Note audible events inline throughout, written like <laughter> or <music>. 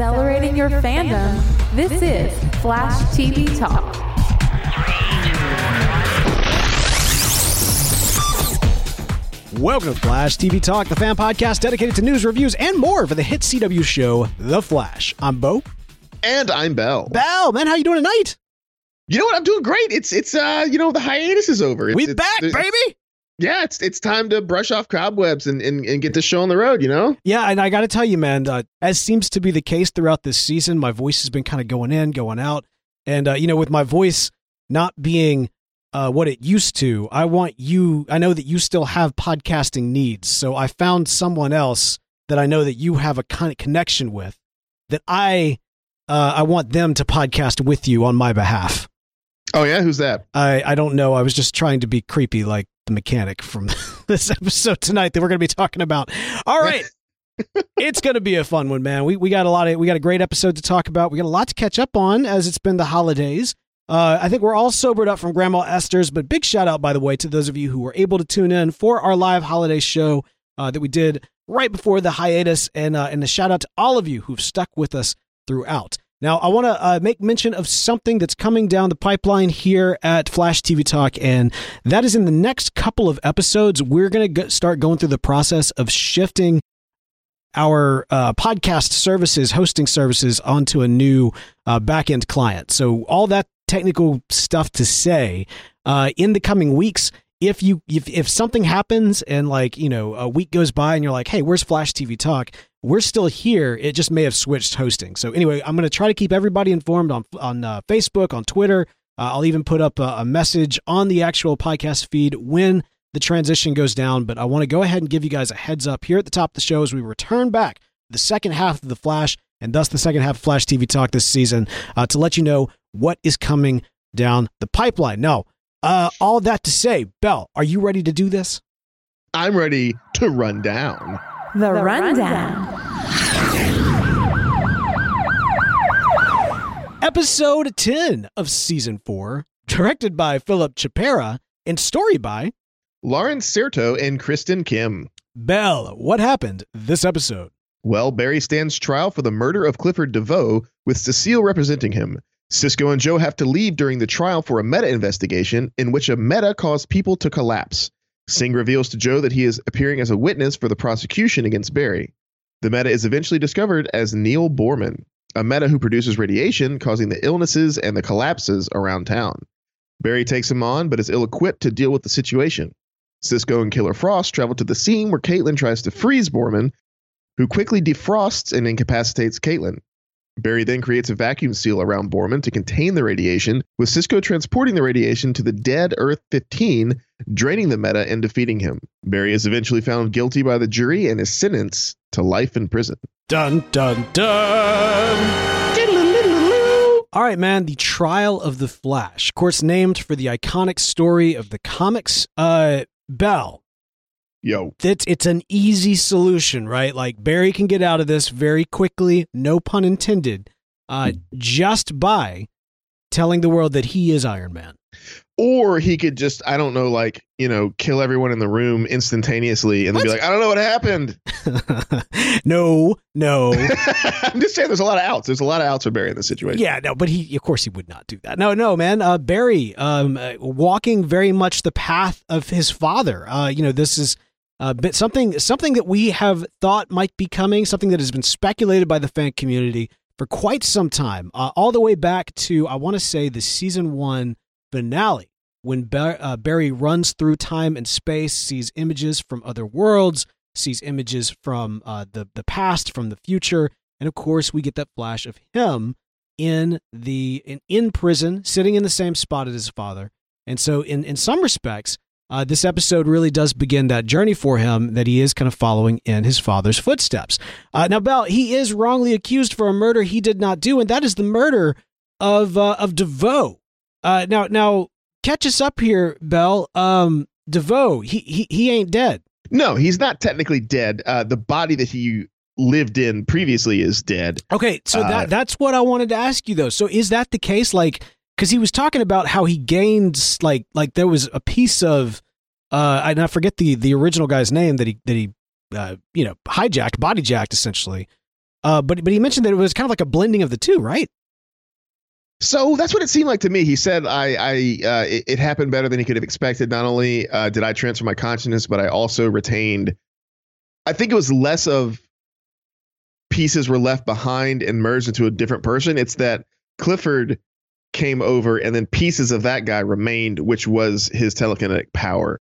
Accelerating your fandom. This is Flash TV Talk. Welcome to Flash TV Talk, the fan podcast dedicated to news, reviews, and more for the hit CW show, The Flash. I'm Bo. And I'm Bell. Bell, man, how you doing tonight? You know what? I'm doing great. It's it's uh you know the hiatus is over. It's, we it's, back, it's, baby. Yeah, it's it's time to brush off cobwebs and, and, and get the show on the road. You know. Yeah, and I got to tell you, man, uh, as seems to be the case throughout this season, my voice has been kind of going in, going out, and uh, you know, with my voice not being uh, what it used to, I want you. I know that you still have podcasting needs, so I found someone else that I know that you have a kind of connection with. That I uh, I want them to podcast with you on my behalf. Oh yeah, who's that? I I don't know. I was just trying to be creepy, like the mechanic from <laughs> this episode tonight that we're going to be talking about. All right. <laughs> it's going to be a fun one, man. We we got a lot of we got a great episode to talk about. We got a lot to catch up on as it's been the holidays. Uh, I think we're all sobered up from Grandma Esther's, but big shout out, by the way, to those of you who were able to tune in for our live holiday show uh, that we did right before the hiatus, and uh, and a shout out to all of you who've stuck with us throughout. Now, I want to uh, make mention of something that's coming down the pipeline here at Flash TV Talk, and that is in the next couple of episodes. We're going to start going through the process of shifting our uh, podcast services, hosting services, onto a new uh, backend client. So, all that technical stuff to say uh, in the coming weeks. If you if if something happens and like you know a week goes by and you're like, hey, where's Flash TV Talk? we're still here. It just may have switched hosting. So anyway, I'm going to try to keep everybody informed on on uh, Facebook, on Twitter. Uh, I'll even put up a, a, message on the actual podcast feed when the transition goes down. But I want to go ahead and give you guys a heads up here at the top of the show as we return back the second half of the Flash and thus the second half of Flash TV Talk this season uh, to let you know what is coming down the pipeline. Now, uh, all that to say, Bell, are you ready to do this? I'm ready to run down. The, the Rundown. Episode 10 of Season 4, directed by Philip Chipera and story by Lauren Certo and Kristen Kim. Bell, what happened this episode? Well, Barry stands trial for the murder of Clifford DeVoe, with Cecile representing him. Cisco and Joe have to leave during the trial for a meta investigation in which a meta caused people to collapse. Singh reveals to Joe that he is appearing as a witness for the prosecution against Barry. The meta is eventually discovered as Neil Borman, a meta who produces radiation causing the illnesses and the collapses around town. Barry takes him on, but is ill equipped to deal with the situation. Cisco and Killer Frost travel to the scene where Caitlin tries to freeze Borman, who quickly defrosts and incapacitates Caitlin. Barry then creates a vacuum seal around Borman to contain the radiation, with Cisco transporting the radiation to the dead Earth 15, draining the meta and defeating him. Barry is eventually found guilty by the jury and is sentenced to life in prison. Dun dun dun! All right, man. The Trial of the Flash, of course, named for the iconic story of the comics. Uh, Bell, Yo. It's it's an easy solution, right? Like Barry can get out of this very quickly, no pun intended, uh, just by telling the world that he is Iron Man. Or he could just, I don't know, like, you know, kill everyone in the room instantaneously and then be like, I don't know what happened. <laughs> <laughs> no, no. <laughs> I'm just saying there's a lot of outs. There's a lot of outs for Barry in this situation. Yeah, no, but he, of course, he would not do that. No, no, man. Uh, Barry, um, uh, walking very much the path of his father. Uh, you know, this is Uh, but something something that we have thought might be coming, something that has been speculated by the fan community for quite some time, uh, all the way back to I want to say the season one finale when Bar- uh, Barry runs through time and space, sees images from other worlds, sees images from uh, the the past, from the future, and of course we get that flash of him in the in, in prison, sitting in the same spot as his father. And so, in in some respects, uh, this episode really does begin that journey for him that he is kind of following in his father's footsteps. Uh, now, Bell, he is wrongly accused for a murder he did not do, and that is the murder of uh, of DeVoe. Uh, now, now, catch us up here, Bell. Um, DeVoe, he he he ain't dead. No, he's not technically dead. Uh, the body that he lived in previously is dead. Okay, so Uh, that that's what I wanted to ask you though. So is that the case? Like, because he was talking about how he gained like like there was a piece of uh, and I forget the the original guy's name that he that he uh, you know hijacked, body jacked essentially. Uh, but but he mentioned that it was kind of like a blending of the two, right? So that's what it seemed like to me. He said, "I, I, uh, it, it happened better than he could have expected. Not only uh, did I transfer my consciousness, but I also retained. I think it was less of pieces were left behind and merged into a different person. It's that Clifford came over, and then pieces of that guy remained, which was his telekinetic power.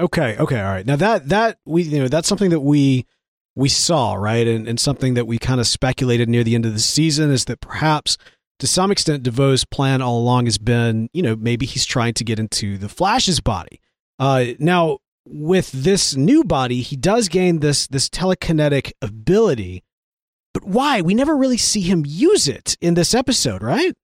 Okay, okay, all right. Now that that we you know that's something that we we saw right, and and something that we kind of speculated near the end of the season is that perhaps to some extent DeVoe's plan all along has been you know maybe he's trying to get into the Flash's body. Uh, now with this new body, he does gain this this telekinetic ability, but why? We never really see him use it in this episode, right?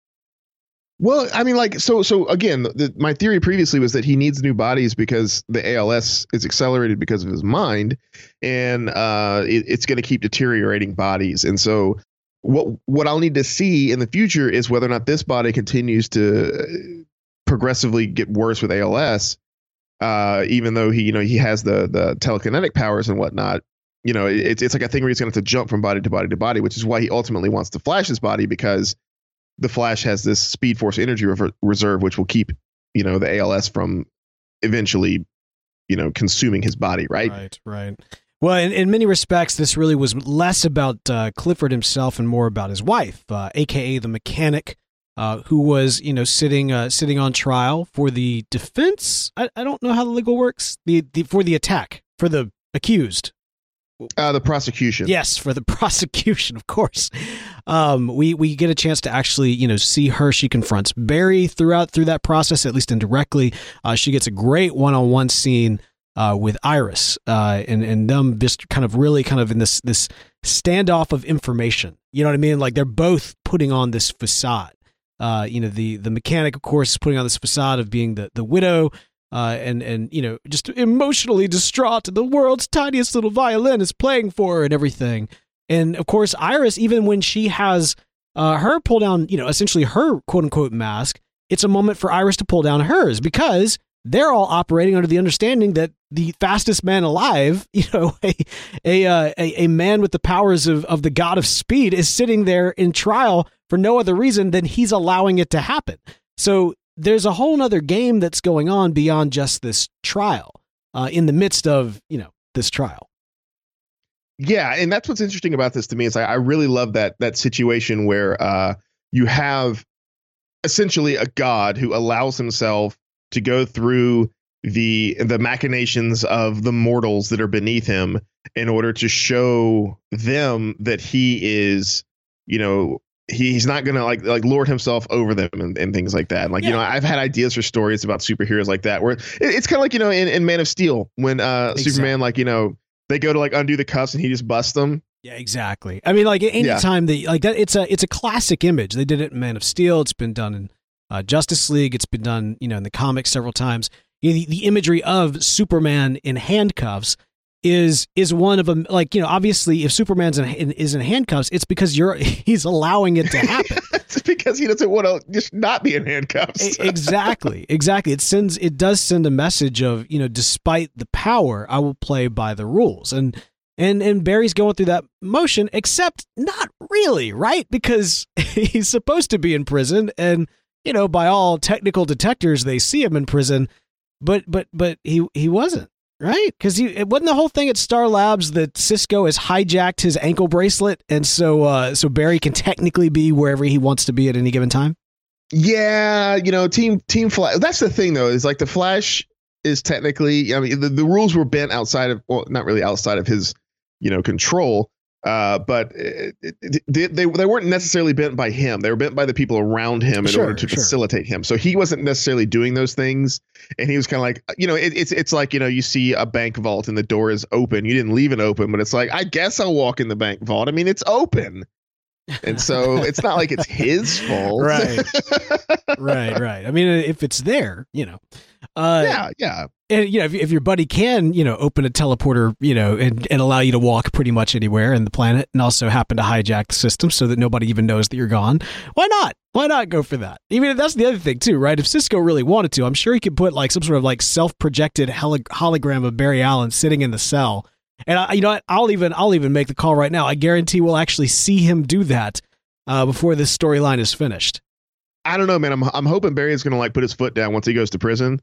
Well, I mean, like, so, so again, the, my theory previously was that he needs new bodies because the ALS is accelerated because of his mind, and uh, it, it's going to keep deteriorating bodies. And so, what what I'll need to see in the future is whether or not this body continues to uh, progressively get worse with ALS, uh, even though he, you know, he has the the telekinetic powers and whatnot. You know, it, it's it's like a thing where he's going to have to jump from body to body to body, which is why he ultimately wants to flash his body because the Flash has this Speed Force energy rever- reserve, which will keep you know the ALS from eventually, you know, consuming his body. Right. Right, right. Well, in, in many respects, this really was less about uh, Clifford himself and more about his wife, uh, aka the mechanic, uh, who was you know sitting uh, sitting on trial for the defense. I, I don't know how the legal works. The, the for the attack for the accused. Uh, the prosecution. Yes, for the <laughs> prosecution, of course. Um, we we get a chance to actually, you know, see her. She confronts Barry throughout through that process, at least indirectly. Uh, she gets a great one on one scene uh, with Iris, uh, and and them just kind of really kind of in this this standoff of information. You know what I mean? Like they're both putting on this facade. Uh, you know, the the mechanic, of course, is putting on this facade of being the the widow uh, and and you know just emotionally distraught. The world's tiniest little violin is playing for her and everything. And of course, Iris, even when she has uh, her pull down, you know, essentially her quote unquote mask, it's a moment for Iris to pull down hers because they're all operating under the understanding that the fastest man alive, <laughs> you know, a a uh, a, a man with the powers of, of the god of speed, is sitting there in trial for no other reason than he's allowing it to happen. So there's a whole other game that's going on beyond just this trial uh, in the midst of you know this trial. Yeah, and that's what's interesting about this to me is I, I really love that that situation where uh, you have essentially a god who allows himself to go through the the machinations of the mortals that are beneath him in order to show them that he is, you know, he, he's not gonna like like lord himself over them and, and things like that. Like you know, I've had ideas for stories about superheroes like that where it, it's kind of like you know in, in Man of Steel when uh Exactly. Superman like you know they go to like undo the cuffs and he just busts them. Yeah, exactly. I mean, like any Yeah. time that like that, it's a it's a classic image. They did it in Man of Steel. It's been done in uh, Justice League. It's been done, you know, in the comics several times. You know, the, the imagery of Superman in handcuffs is is one of them. Like you know, obviously, if Superman's in, in, is in handcuffs, it's because you're <laughs> he's allowing it to happen. <laughs> it's because he doesn't want to just not be in handcuffs. <laughs> Exactly exactly it sends it does send a message of you know despite the power i will play by the rules and and and barry's going through that motion except not really right because he's supposed to be in prison and you know by all technical detectors they see him in prison but but but he he wasn't right? Because it wasn't the whole thing at Star Labs that Cisco has hijacked his ankle bracelet, and so uh, so Barry can technically be wherever he wants to be at any given time. Yeah, you know, team team Flash. That's the thing though, is like the Flash is technically. I mean, the, the rules were bent outside of, well, not really outside of his, you know, control. Uh, but it, it, they, they they weren't necessarily bent by him. They were bent by the people around him in Sure, order to sure. facilitate him. So he wasn't necessarily doing those things, and he was kind of like, you know, it, it's it's like you know, you see a bank vault and the door is open. You didn't leave it open, but it's like, I guess I'll walk in the bank vault. I mean, it's open, and so it's not like it's his <laughs> fault, Right. right, right. I mean, if it's there, you know. Uh, yeah, yeah. and you know, if, if your buddy can, you know, open a teleporter, you know, and, and allow you to walk pretty much anywhere in the planet, and also happen to hijack the system so that nobody even knows that you're gone, why not? Why not go for that? Even if that's the other thing too, right? If Cisco really wanted to, I'm sure he could put like some sort of like self-projected hologram of Barry Allen sitting in the cell. And I, you know, what? I'll even I'll even make the call right now. I guarantee we'll actually see him do that uh, before this storyline is finished. I don't know, man. I'm I'm hoping Barry is gonna like put his foot down once he goes to prison,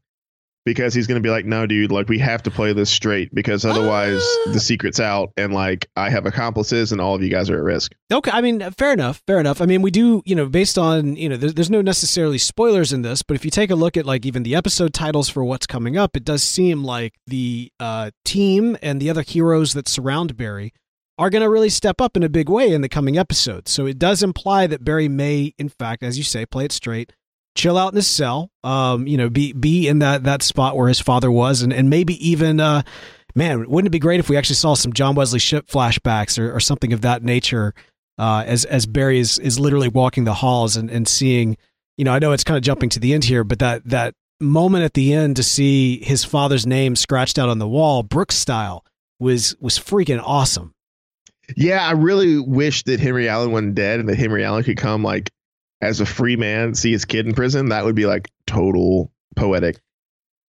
because he's gonna be like, no, dude, like we have to play this straight because otherwise Ah. the secret's out and like I have accomplices and all of you guys are at risk. Okay, I mean, fair enough, fair enough. I mean, we do, you know, based on, you know, there's, there's no necessarily spoilers in this, but if you take a look at like even the episode titles for what's coming up, it does seem like the uh, team and the other heroes that surround Barry are going to really step up in a big way in the coming episodes. So it does imply that Barry may, in fact, as you say, play it straight, chill out in his cell, um, you know, be be in that that spot where his father was, and and maybe even. Uh, Man, wouldn't it be great if we actually saw some John Wesley Shipp flashbacks or, or something of that nature uh, as as Barry is is literally walking the halls and, and seeing, you know, I know it's kind of jumping to the end here, but that that moment at the end to see his father's name scratched out on the wall, Brooks style, was was freaking awesome. Yeah, I really wish that Henry Allen wasn't dead and that Henry Allen could come like as a free man, see his kid in prison. That would be like total poetic,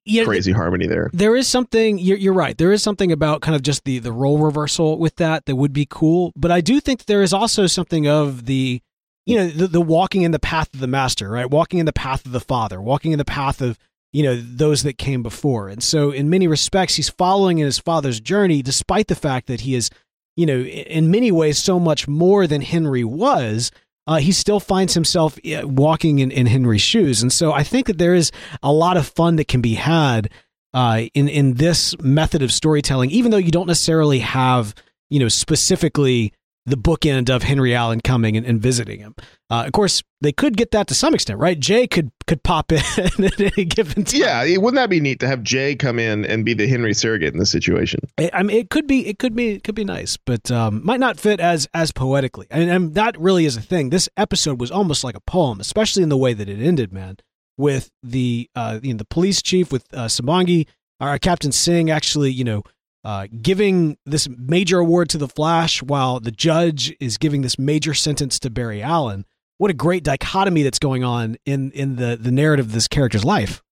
Yeah, crazy harmony there. there is something you're, you're right there is something about kind of just the the role reversal with that that would be cool but i do think there is also something of the you know the, the walking in the path of the master right walking in the path of the father walking in the path of you know those that came before and so in many respects he's following in his father's journey despite the fact that he is you know in many ways so much more than henry was uh, he still finds himself uh, walking in, in henry's shoes. And so i think that there is a lot of fun that can be had uh, in in this method of storytelling, even though you don't necessarily have you know specifically the bookend of Henry Allen coming and, and visiting him. Uh, of course, they could get that to some extent, right? Jay could could pop in <laughs> at any given time. Yeah, it, wouldn't that be neat to have Jay come in and be the Henry surrogate in this situation? I I mean, it could be, it could be, it could be nice, but um, might not fit as as poetically. And, and that really is a thing. This episode was almost like a poem, especially in the way that it ended, man. With the uh, you know, the police chief with uh, Sabongi, our Captain Singh actually, you know, uh, giving this major award to the Flash, while the judge is giving this major sentence to Barry Allen. What a great dichotomy that's going on in in the the narrative of this character's life.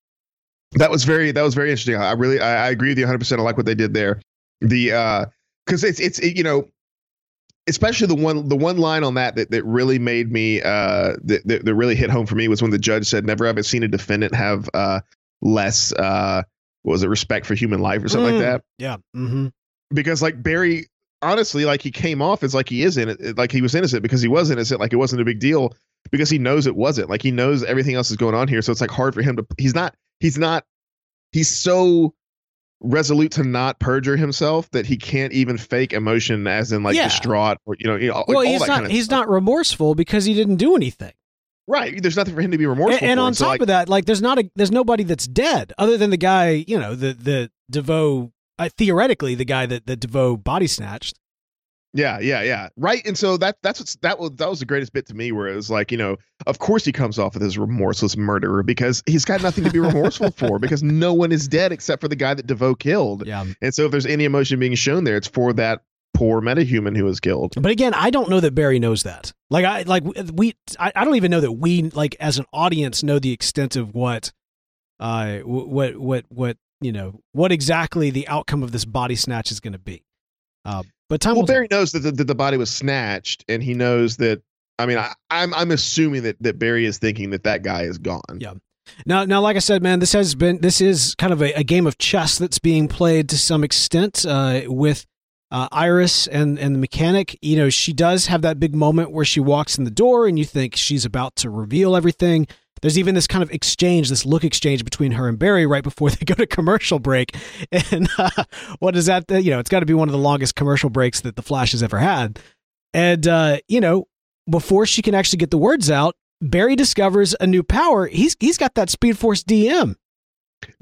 That was very that was very interesting. I really I, I agree with you 100. percent I like what they did there. The uh because it's it's it, you know especially the one the one line on that that, that really made me uh that, that that really hit home for me was when the judge said never have I seen a defendant have uh less uh what was it respect for human life or something Mm. like that Yeah. Mm-hmm. because like Barry honestly like he came off as like he is in it like he was innocent because he was innocent like it wasn't a big deal because he knows it wasn't like he knows everything else is going on here so it's like hard for him to he's not he's not he's so resolute to not perjure himself that he can't even fake emotion as in like Yeah. distraught or you know, you know like Well, all he's not kind of he's stuff. not remorseful because he didn't do anything. Right there's nothing for him to be remorseful And, and on So, top like, of that, like there's not a there's nobody that's dead other than the guy, you know, the the DeVoe uh, theoretically the guy that the DeVoe body snatched. Yeah, yeah, yeah. Right. And so that that's what's that was that was the greatest bit to me where it was like, you know, of course he comes off with his remorseless murderer because he's got nothing to be remorseful for <laughs> because no one is dead except for the guy that DeVoe killed. Yeah. And so if there's any emotion being shown there, it's for that poor metahuman who was killed. But again, I don't know that Barry knows that. Like I like we I, I don't even know that we like as an audience know the extent of what uh what what what you know what exactly the outcome of this body snatch is going to be. Uh, but time Well. Barry knows that the, that the body was snatched and he knows that I mean, I, I'm I'm assuming that that Barry is thinking that that guy is gone. Yeah. Now, now, like I said, man, this has been this is kind of a, a game of chess that's being played to some extent uh, with uh, Iris and and the mechanic. You know, she does have that big moment where she walks in the door, and you think she's about to reveal everything. There's even this kind of exchange, this look exchange between her and Barry right before <laughs> they go to commercial break. And uh, what is that? You know, it's got to be one of the longest commercial breaks that the Flash has ever had. And uh, you know, before she can actually get the words out, Barry discovers a new power. He's he's got that Speed Force DM.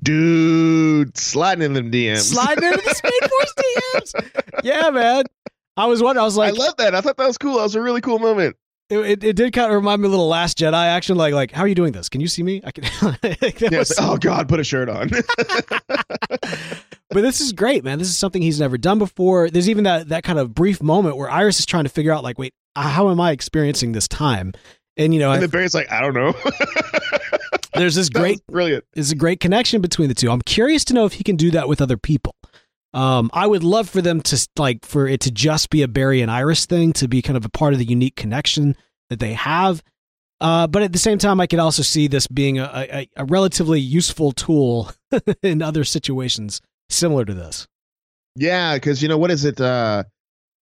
Dude, sliding in them DMs. Sliding into the Speed Force <laughs> DMs. Yeah, man. I was wondering. I was like, I love that. I thought that was cool. That was a really cool moment. It, it, it, did kind of remind me a little Last Jedi action. Like, like, how are you doing this? Can you see me? I can. <laughs> yeah, was, oh God, put a shirt on. <laughs> but this is great, man. This is something he's never done before. There's even that that kind of brief moment where Iris is trying to figure out, like, wait, how am I experiencing this time? And you know, and the Barry's like, I don't know. There's this <laughs> great, brilliant. There's a great connection between the two. I'm curious to know if he can do that with other people. Um, I would love for them to like for it to just be a Barry and Iris thing, to be kind of a part of the unique connection that they have. Uh, but at the same time, I could also see this being a, a, a relatively useful tool <laughs> in other situations similar to this. Yeah, because you know what is it? Uh,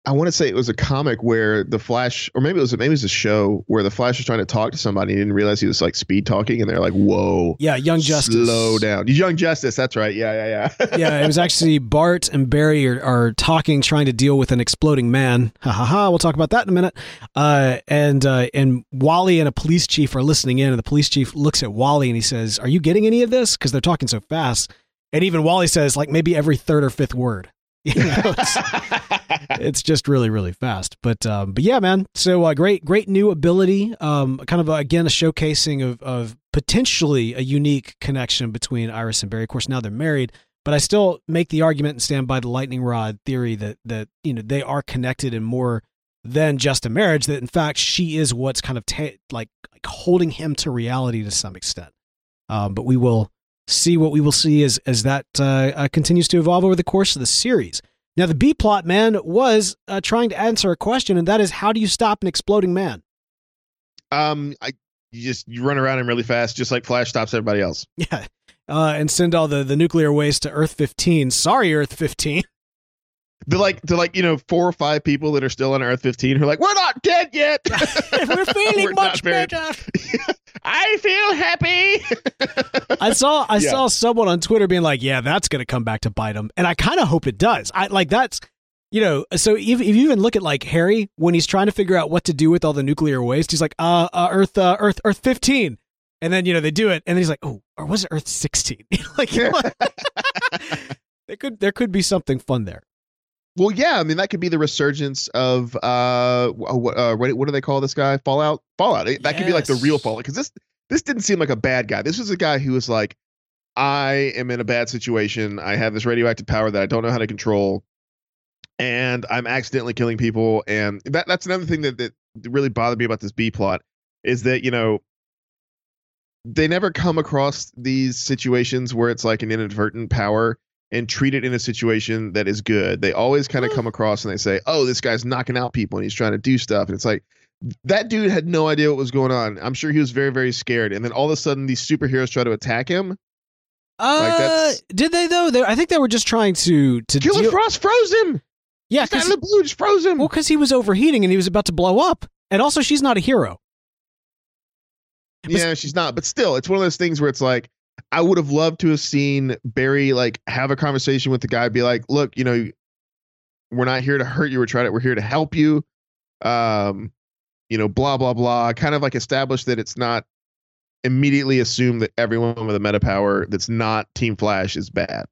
I want to say it was a comic where the Flash, or maybe it was maybe it was a show where the Flash was trying to talk to somebody. and didn't realize he was like speed talking, and they're like, "Whoa, yeah, Young Justice, slow down, Young Justice." That's right. Yeah, yeah, yeah. <laughs> yeah, it was actually Bart and Barry are, are, talking, trying to deal with an exploding man. Ha ha ha. We'll talk about that in a minute. Uh, and uh, and Wally and a police chief are listening in, and the police chief looks at Wally and he says, "Are you getting any of this?" Because they're talking so fast. And even Wally says, like maybe every third or fifth word. <laughs> You know, it's, it's, just really, really fast. But um, but yeah, man. So uh, great, great new ability. Um, kind of uh, again a showcasing of of potentially a unique connection between Iris and Barry. Of course, now they're married, but I still make the argument and stand by the lightning rod theory that that you know they are connected in more than just a marriage. That in fact she is what's kind of ta- like like holding him to reality to some extent. Um, but we will see what we will see as as that uh, uh, continues to evolve over the course of the series. Now, the B plot man was uh, trying to answer a question, and that is, how do you stop an exploding man? Um, I you just you run around him really fast, just like Flash stops everybody else. <laughs> Yeah, uh, and send all the the nuclear waste to Earth 15. Sorry, Earth 15. The like the like you know four or five people that are still on Earth 15 who are like we're not dead yet. <laughs> we're feeling <laughs> we're much better. <laughs> I feel happy. I saw I yeah. saw someone on Twitter being like, "Yeah, that's going to come back to bite him," and I kind of hope it does. I like that's you know. So if, if you even look at like Harry when he's trying to figure out what to do with all the nuclear waste, he's like, "Uh, uh Earth, uh, Earth, Earth 15." And then you know they do it, and then he's like, "Oh, or was it Earth 16?" like, there could there could be something fun there. Well, yeah, I mean that could be the resurgence of uh, what uh, what do they call this guy? Fallout. Fallout. That yes. could be like the real Fallout because this this didn't seem like a bad guy. This was a guy who was like, I am in a bad situation. I have this radioactive power that I don't know how to control, and I'm accidentally killing people. And that that's another thing that that really bothered me about this B plot is that you know they never come across these situations where it's like an inadvertent power and treat it in a situation that is good. They always kind of come across and they say, "Oh, this guy's knocking out people and he's trying to do stuff." And it's like that dude had no idea what was going on. I'm sure he was very very scared. And then all of a sudden these superheroes try to attack him. Uh, like did they though? They, I think they were just trying to to Killer deal- Frost froze him. Yeah, because the blue just froze him. Well, because he was overheating and he was about to blow up. And also, she's not a hero. Yeah, she's not. But still, it's one of those things where it's like I would have loved to have seen Barry like have a conversation with the guy, be like, "Look, you know, we're not here to hurt you. We're trying to, we're here to help you." Um, you know, blah blah blah. Kind of like establish that it's not immediately assume that everyone with a meta power that's not Team Flash is bad.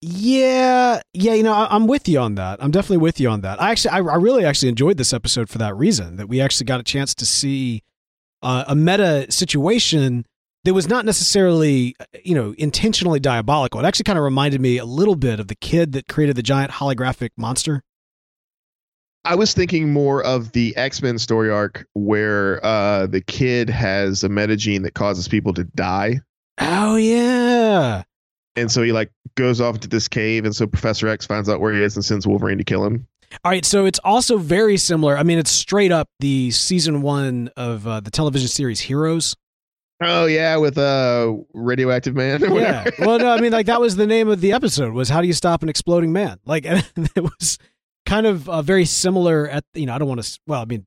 Yeah, yeah, you know, I, am with you on that. I'm definitely with you on that. I actually, I, I, really actually enjoyed this episode for that reason that we actually got a chance to see uh, a meta situation that was not necessarily, you know, intentionally diabolical. It actually kind of reminded me a little bit of the kid that created the giant holographic monster. I was thinking more of the X Men story arc where uh, the kid has a metagene that causes people to die. Oh yeah. And so he like goes off into this cave, and so Professor X finds out where he is and sends Wolverine to kill him. All right, so it's also very similar. I mean, it's straight up the season one of uh, the television series Heroes Oh yeah, with uh radioactive man. yeah. Well, no, I mean like that was the <laughs> name of the episode was how do you stop an exploding man? Like <laughs> it was kind of uh, very similar at you know I don't want to well I mean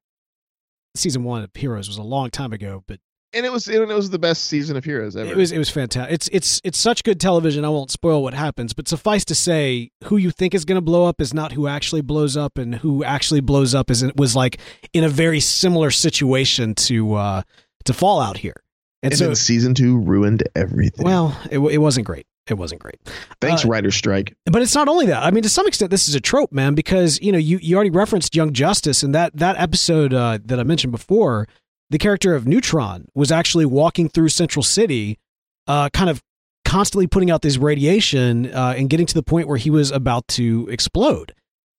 season one of Heroes was a long time ago, but and it was it was the best season of Heroes ever. It was it was fantastic. It's it's it's such good television. I won't spoil what happens, but suffice to say, who you think is going to blow up is not who actually blows up, and who actually blows up is was like in a very similar situation to uh to Fallout here. And, and so season two ruined everything. Well, it, it wasn't great. It wasn't great. Thanks, uh, writer strike. But it's not only that. I mean, to some extent, this is a trope, man, because you know you, you already referenced Young Justice, and that that episode uh, that I mentioned before, the character of Neutron was actually walking through Central City, uh, kind of constantly putting out this radiation uh, and getting to the point where he was about to explode.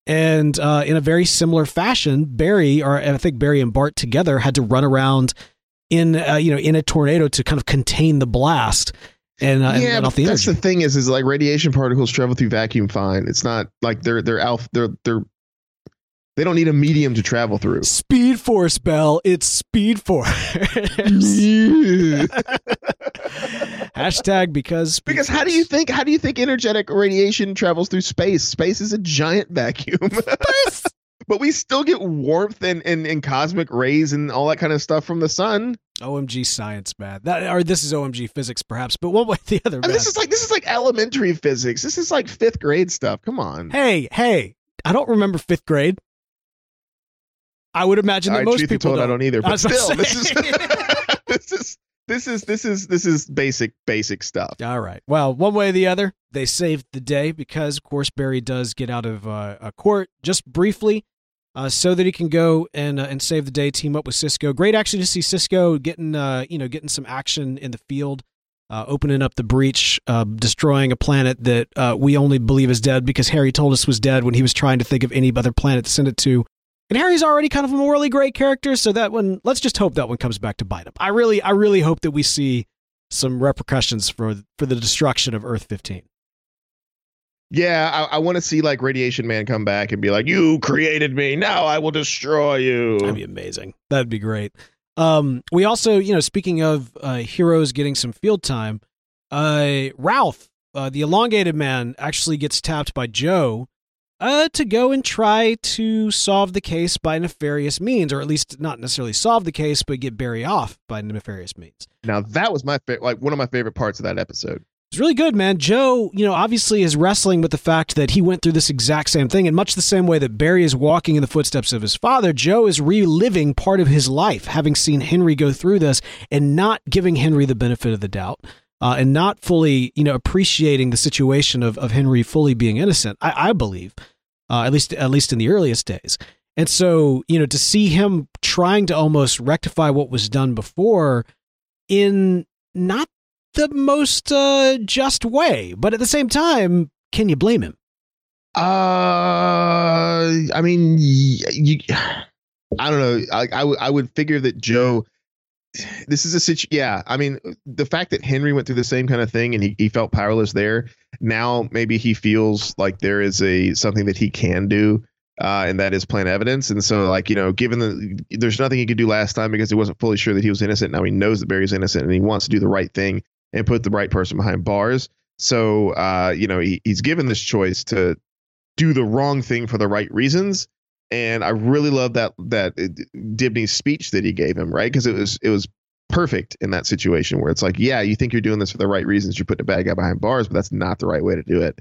And uh, in a very similar fashion, Barry, or I think Barry and Bart together, had to run around in uh, you know in a tornado to kind of contain the blast and, uh, yeah, and off the that's the thing is is like radiation particles travel through vacuum fine. It's not like they're they're alpha they're they're they don't need a medium to travel through. Speed Force, Bell. It's Speed Force. <laughs> Hashtag because speed because how do you think how do you think energetic radiation travels through space? Space is a giant vacuum. Space but we still get warmth and, and, and cosmic rays and all that kind of stuff from the sun. OMG science, man. That or this is OMG physics, perhaps, but one way or the other. And this is like this is like elementary physics. This is like fifth grade stuff. Come on. Hey, hey, I don't remember fifth grade. I would imagine that I, most people told, don't. I don't either. But still, this is <laughs> this is this is this is this is basic basic stuff. All right. Well, one way or the other, they saved the day because, of course, Barry does get out of uh, a court just briefly uh, so that he can go and uh, and save the day, team up with Cisco. Great actually to see Cisco getting uh, you know getting some action in the field, uh, opening up the breach, uh, destroying a planet that uh, we only believe is dead because Harry told us was dead when he was trying to think of any other planet to send it to. And Harry's already kind of a morally great character, so that one let's just hope that one comes back to bite him. I really I really hope that we see some repercussions for for the destruction of Earth 15. Yeah, I, I want to see like Radiation Man come back and be like, "You created me. Now I will destroy you." That'd be amazing. That'd be great. Um, we also, you know, speaking of uh, heroes getting some field time, uh, Ralph, uh, the elongated man, actually gets tapped by Joe uh, to go and try to solve the case by nefarious means, or at least not necessarily solve the case, but get Barry off by nefarious means. Now that was my fa- like one of my favorite parts of that episode. It's really good, man. Joe, you know, obviously is wrestling with the fact that he went through this exact same thing. In much the same way that Barry is walking in the footsteps of his father, Joe is reliving part of his life, having seen Henry go through this and not giving Henry the benefit of the doubt. Uh, and not fully, you know, appreciating the situation of, of Henry fully being innocent. I, I believe, uh, at least at least in the earliest days. And so, you know, to see him trying to almost rectify what was done before in not the most uh, just way. But at the same time, can you blame him? Uh, I mean, you, I don't know. I, I, w- I would figure that Joe. This is a situation. Yeah, I mean, the fact that Henry went through the same kind of thing and he, he felt powerless there. Now maybe he feels like there is a something that he can do uh, and that is plain evidence. And so, like you know, given the there's nothing he could do last time because he wasn't fully sure that he was innocent. Now he knows that Barry's innocent, and he wants to do the right thing and put the right person behind bars. So, uh, you know, he, he's given this choice to do the wrong thing for the right reasons. And I really love that that uh, Dibny's speech that he gave him, right? Because it was it was perfect in that situation where it's like, yeah, you think you're doing this for the right reasons, you're putting a bad guy behind bars, but that's not the right way to do it.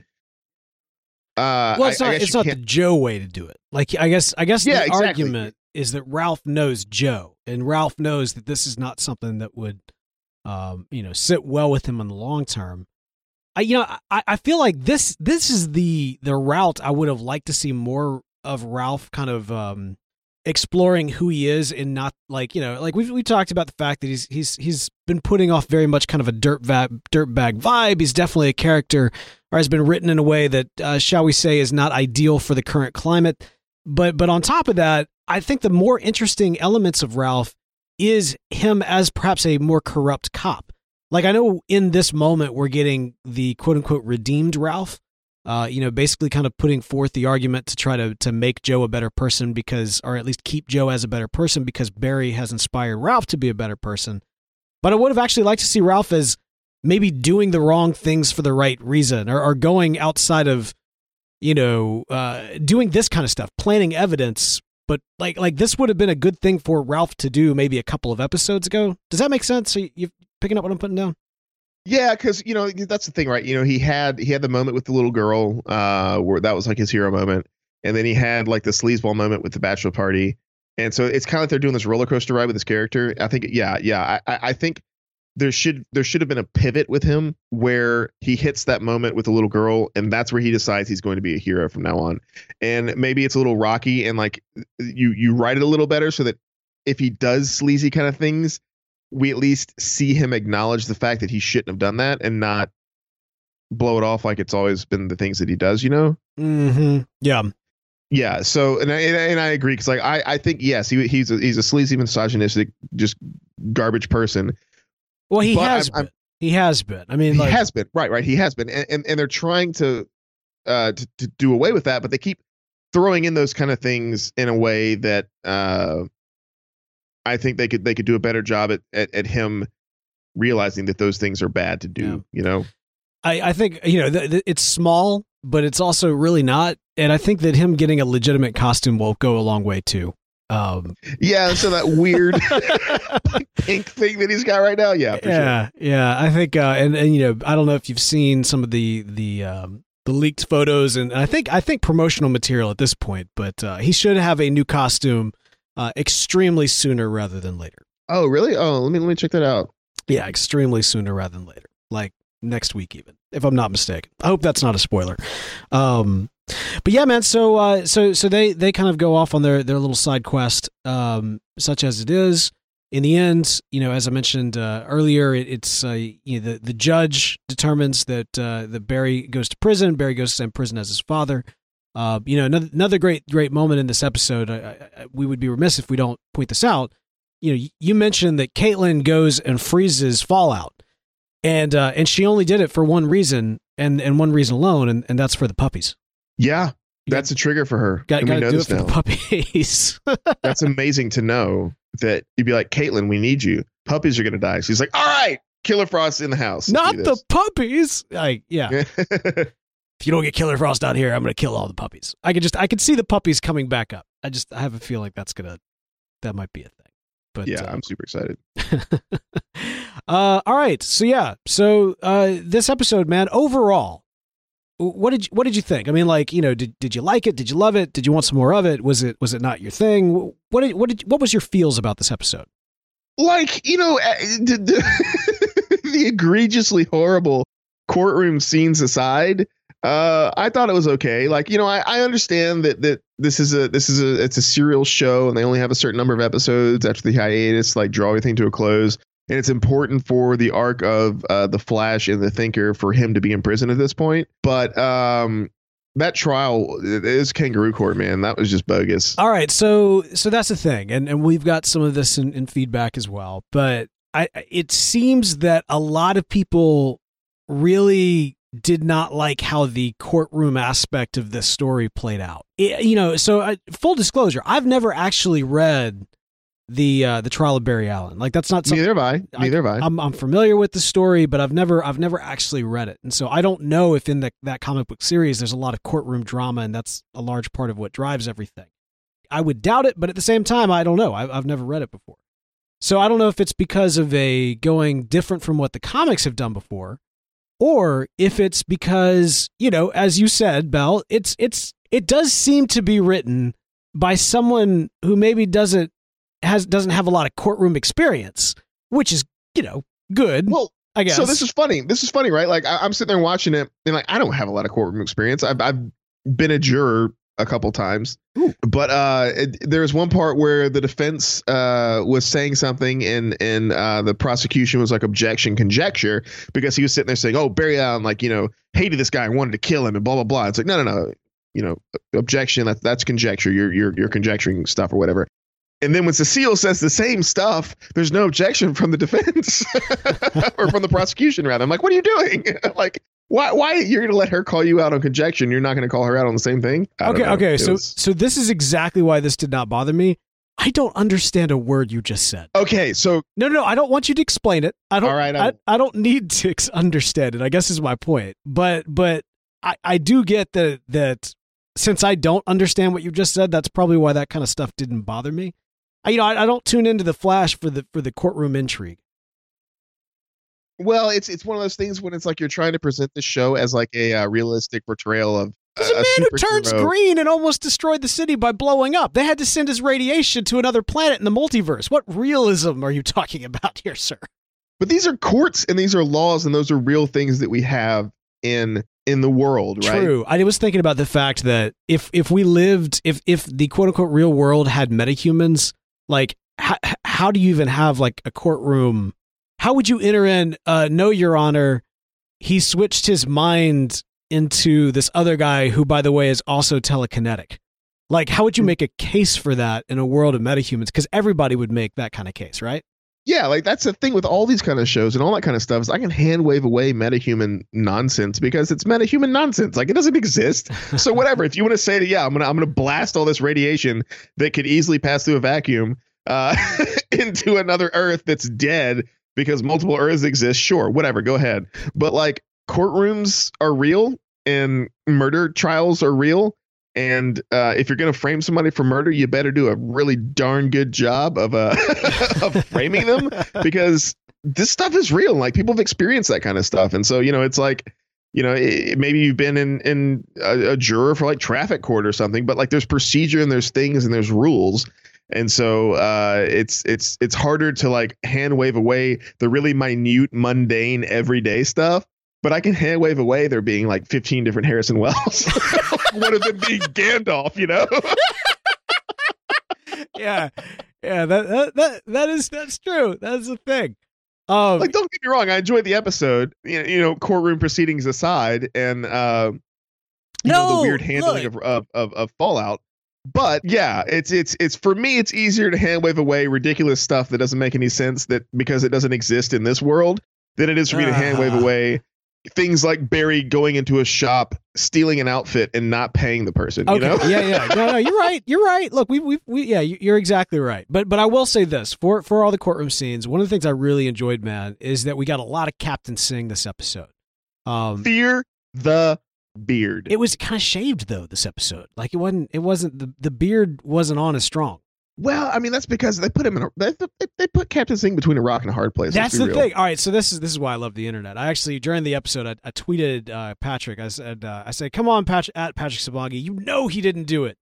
Uh, well, it's I, not. I it's not the Joe way to do it. Like, I guess. I guess yeah, the exactly. argument is that Ralph knows Joe, and Ralph knows that this is not something that would um, you know, sit well with him in the long term. I, you know, I, I feel like this this is the the route I would have liked to see more of Ralph kind of um, exploring who he is and not like you know like we we talked about the fact that he's he's he's been putting off very much kind of a dirt dirt bag vibe. He's definitely a character or has been written in a way that uh, shall we say is not ideal for the current climate. But but on top of that, I think the more interesting elements of Ralph is him as perhaps a more corrupt cop. Like I know in this moment we're getting the quote unquote redeemed Ralph. Uh, you know, basically kind of putting forth the argument to try to to make Joe a better person because or at least keep Joe as a better person because Barry has inspired Ralph to be a better person. But I would have actually liked to see Ralph as maybe doing the wrong things for the right reason or, or going outside of, you know, uh, doing this kind of stuff, planting evidence. But like, like this would have been a good thing for Ralph to do maybe a couple of episodes ago. Does that make sense? Are you, you picking up what I'm putting down? Yeah, because you know that's the thing, right? You know, he had he had the moment with the little girl, uh, where that was like his hero moment, and then he had like the sleazeball moment with the bachelor party, and so it's kind of like they're doing this roller coaster ride with this character. I think, yeah, yeah, I, I think there should there should have been a pivot with him where he hits that moment with a little girl, and that's where he decides he's going to be a hero from now on. And maybe it's a little rocky, and like you you write it a little better so that if he does sleazy kind of things, we at least see him acknowledge the fact that he shouldn't have done that and not blow it off like it's always been the things that he does, you know? Mm-hmm. Yeah. Yeah. So, and I, and I agree because, like, I, I think yes, he, he's a, he's a sleazy, misogynistic, just garbage person. Well, he has I'm, been. I'm, he has been. I mean, he like, has been. Right. Right. He has been, and and, and they're trying to, uh, to, to do away with that, but they keep throwing in those kind of things in a way that, uh, I think they could they could do a better job at at, at him realizing that those things are bad to do. Yeah. You know. I, I think you know th- th- it's small, but it's also really not. And I think that him getting a legitimate costume will go a long way too. Um, Yeah. So that weird <laughs> pink thing that he's got right now. Yeah. For yeah, yeah. I think, uh, and and you know, I don't know if you've seen some of the the um, the leaked photos, and I think I think promotional material at this point. But uh, he should have a new costume uh, extremely sooner rather than later. Oh, really? Oh, let me let me check that out. Yeah, extremely sooner rather than later. Like next week, even if I'm not mistaken. I hope that's not a spoiler. Um, but yeah, man. So uh, so so they they kind of go off on their their little side quest, um, such as it is. In the end, you know, as I mentioned uh, earlier, it, it's uh, you know the the judge determines that uh, that Barry goes to prison. Barry goes to same prison as his father. Uh, you know, another, another great great moment in this episode. I, I, we would be remiss if we don't point this out. You know, you mentioned that Caitlin goes and freezes Fallout, and uh, and she only did it for one reason and and one reason alone, and, and that's for the puppies. Yeah, that's a trigger for her. Got we to know do it this for now. the puppies. <laughs> That's amazing to know that you'd be like, Caitlin, we need you. Puppies are gonna die. She's like, all right, Killer Frost in the house. Not the puppies. Like, yeah. <laughs> If you don't get Killer Frost out here, I'm going to kill all the puppies. I could just, I could see the puppies coming back up. I just, I have a feeling that's gonna, that might be a thing. But yeah, uh, I'm super excited. <laughs> uh, all right. So yeah. So uh, this episode, man, overall, what did you, what did you think? I mean, like, you know, did did you like it? Did you love it? Did you want some more of it? Was it was it not your thing? What did what did what was your feels about this episode? Like, you know, uh, the, the, <laughs> the egregiously horrible courtroom scenes aside, uh, I thought it was okay. Like, you know, I, I understand that that this is a this is a it's a serial show and they only have a certain number of episodes after the hiatus, like draw everything to a close. And it's important for the arc of uh, the Flash and the Thinker for him to be in prison at this point. But um, that trial is kangaroo court, man. That was just bogus. All right, so so that's the thing, and and we've got some of this in, in feedback as well. But I, it seems that a lot of people really did not like how the courtroom aspect of this story played out. It- you know, so I, full disclosure, I've never actually read the uh, the trial of Barry Allen. Like that's not something Neither I. Neither I. I'm I'm familiar with the story, but I've never I've never actually read it, and so I don't know if in the, that comic book series there's a lot of courtroom drama, and that's a large part of what drives everything. I would doubt it, but at the same time, I don't know. I've I've never read it before, so I don't know if it's because of a going different from what the comics have done before, or if it's because you know, as you said, Bell, it's it's it does seem to be written by someone who maybe doesn't has doesn't have a lot of courtroom experience, which is you know good. well, I guess. So this is funny. This is funny, right? Like I, I'm sitting there watching it, and like I don't have a lot of courtroom experience. I've I've been a juror a couple times, Ooh. but uh, it, there was one part where the defense uh was saying something, and and uh the prosecution was like objection conjecture because he was sitting there saying, "Oh, Barry Allen, like you know, hated this guy and wanted to kill him," and blah blah blah. It's like no no no, you know, objection. That, that's conjecture. You're you're you're conjecturing stuff or whatever. And then when Cecile says the same stuff, there's no objection from the defense <laughs> or from the prosecution. Rather, I'm like, what are you doing? <laughs> like, why? Why you're going to let her call you out on conjecture? You're not going to call her out on the same thing? I okay, okay. It So was- so this is exactly why this did not bother me. I don't understand a word you just said. Okay, so No, no, no. I don't want you to explain it. I don't. All right, I, I'm- don't need to understand it. I guess is my point. But but I I do get that that since I don't understand what you just said, that's probably why that kind of stuff didn't bother me. I, you know, I, I don't tune into the Flash for the for the courtroom intrigue. well, it's it's one of those things when it's like you're trying to present the show as like a uh, realistic portrayal of There's a, man who turns green and almost destroyed the city by blowing up. They had to send his radiation to another planet in the multiverse. What realism are you talking about here, sir? But these are courts and these are laws and those are real things that we have in in the world, right? True. I was thinking about the fact that if if we lived if if the quote unquote real world had metahumans, like how, how do you even have like a courtroom? How would you enter in? Uh, no, Your Honor, he switched his mind into this other guy who, by the way, is also telekinetic. Like, how would you make a case for that in a world of metahumans? Because everybody would make that kind of case, right? Yeah, like that's the thing with all these kind of shows and all that kind of stuff is I can hand wave away metahuman nonsense because it's metahuman nonsense. Like it doesn't exist. So <laughs> whatever. if you want to say that, yeah, I'm gonna I'm gonna blast all this radiation that could easily pass through a vacuum uh, <laughs> into another Earth that's dead because multiple Earths exist. Sure, whatever. Go ahead. But like courtrooms are real and murder trials are real. And uh, if you're going to frame somebody for murder, you better do a really darn good job of uh, <laughs> of framing them because this stuff is real. Like people have experienced that kind of stuff, and so you know, it's like you know, it, maybe you've been in in a, a juror for like traffic court or something, but like there's procedure and there's things and there's rules, and so uh, it's it's it's harder to like hand wave away the really minute, mundane, everyday stuff. But I can hand wave away there being like 15 different Harrison Wells. <laughs> One of them being Gandalf, you know? <laughs> yeah, yeah. That, that that that is that's true. That's the thing. Um, like don't get me wrong i enjoyed the episode you know, you know courtroom proceedings aside and uh you know, the weird handling of, of of of fallout but yeah it's it's it's for me it's easier to hand wave away ridiculous stuff that doesn't make any sense that because it doesn't exist in this world than it is for me to hand wave Ah. away things like barry going into a shop stealing an outfit and not paying the person you Okay. know yeah, yeah. No, no, you're right. You're right. Look, we, we, we, yeah, you- you're exactly right. But, but I will say this for, for all the courtroom scenes. One of the things I really enjoyed, man, is that we got a lot of Captain Singh this episode. Um, fear the beard it was kind of shaved though this episode. Like it wasn't, it wasn't the the beard wasn't on as strong. Well i mean that's because they put him in a they, they, they put captain Singh between a rock and a hard place That's the real. thing. All right, so this is this is why I love the internet. I actually during the episode I, I tweeted uh, Patrick. I said uh, I said, "Come on, Patrick at Patrick Sabongi, you know he didn't do it."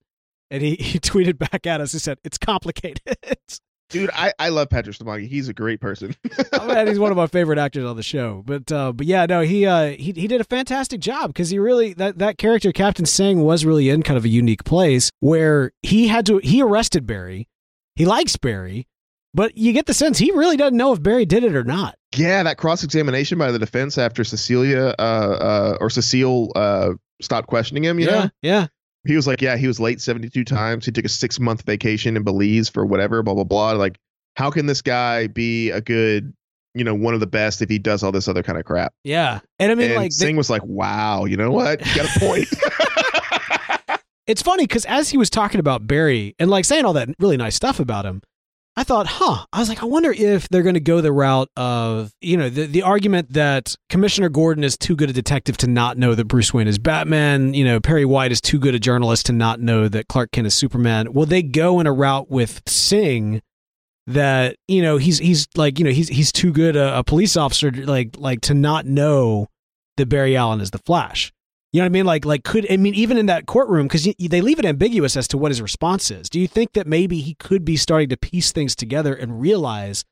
And he, <laughs> he tweeted back at us. He said, "It's complicated." <laughs> Dude, I, I love Patrick Sabongi. He's a great person. <laughs> he's one of my favorite actors on the show. But uh, but yeah, no, he uh, he he did a fantastic job because he really that that character Captain Singh was really in kind of a unique place where he had to he arrested Barry. He likes Barry, but you get the sense he really doesn't know if Barry did it or not. yeah, that cross examination by the defense after Cecilia uh, uh, or Cecile uh, stopped questioning him, you yeah, know? yeah. He was like, yeah, he was late 72 times. He took a six month vacation in Belize for whatever, blah, blah, blah. Like, how can this guy be a good, you know, one of the best if he does all this other kind of crap? Yeah, and I mean, and like, Singh was like, wow, you know what? You got a point. <laughs> <laughs> it's funny because as he was talking about Barry and like saying all that really nice stuff about him, I thought, huh? I was like, I wonder if they're going to go the route of, you know, the the argument that Commissioner Gordon is too good a detective to not know that Bruce Wayne is Batman. You know, Perry White is too good a journalist to not know that Clark Kent is Superman. Will they go in a route with Singh? That you know he's he's like you know he's he's too good a, a police officer like like to not know that Barry Allen is the Flash. You know what I mean? Like, like could I mean even in that courtroom because they leave it ambiguous as to what his response is. Do you think that maybe he could be starting to piece things together and realize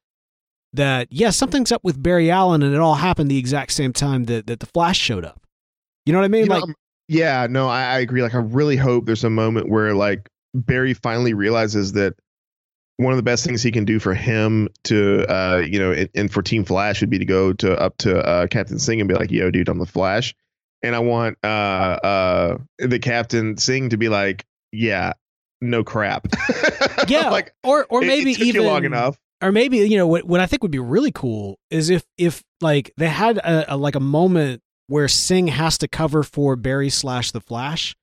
that yes, something's up with Barry Allen, and it all happened the exact same time that that the Flash showed up? You know what I mean? You like, I'm- yeah, no, I, I agree. Like, I really hope there's a moment where like Barry finally realizes that one of the best things he can do for him to, uh, you know, and, and for Team Flash would be to go to up to uh, Captain Singh and be like, "Yo, dude, I'm the Flash," and I want uh, uh, the Captain Singh to be like, "Yeah, no crap." <laughs> yeah, like or or it- maybe it took even you long enough. or maybe you know what what I think would be really cool is if if like they had a, a like a moment where Singh has to cover for Barry slash the Flash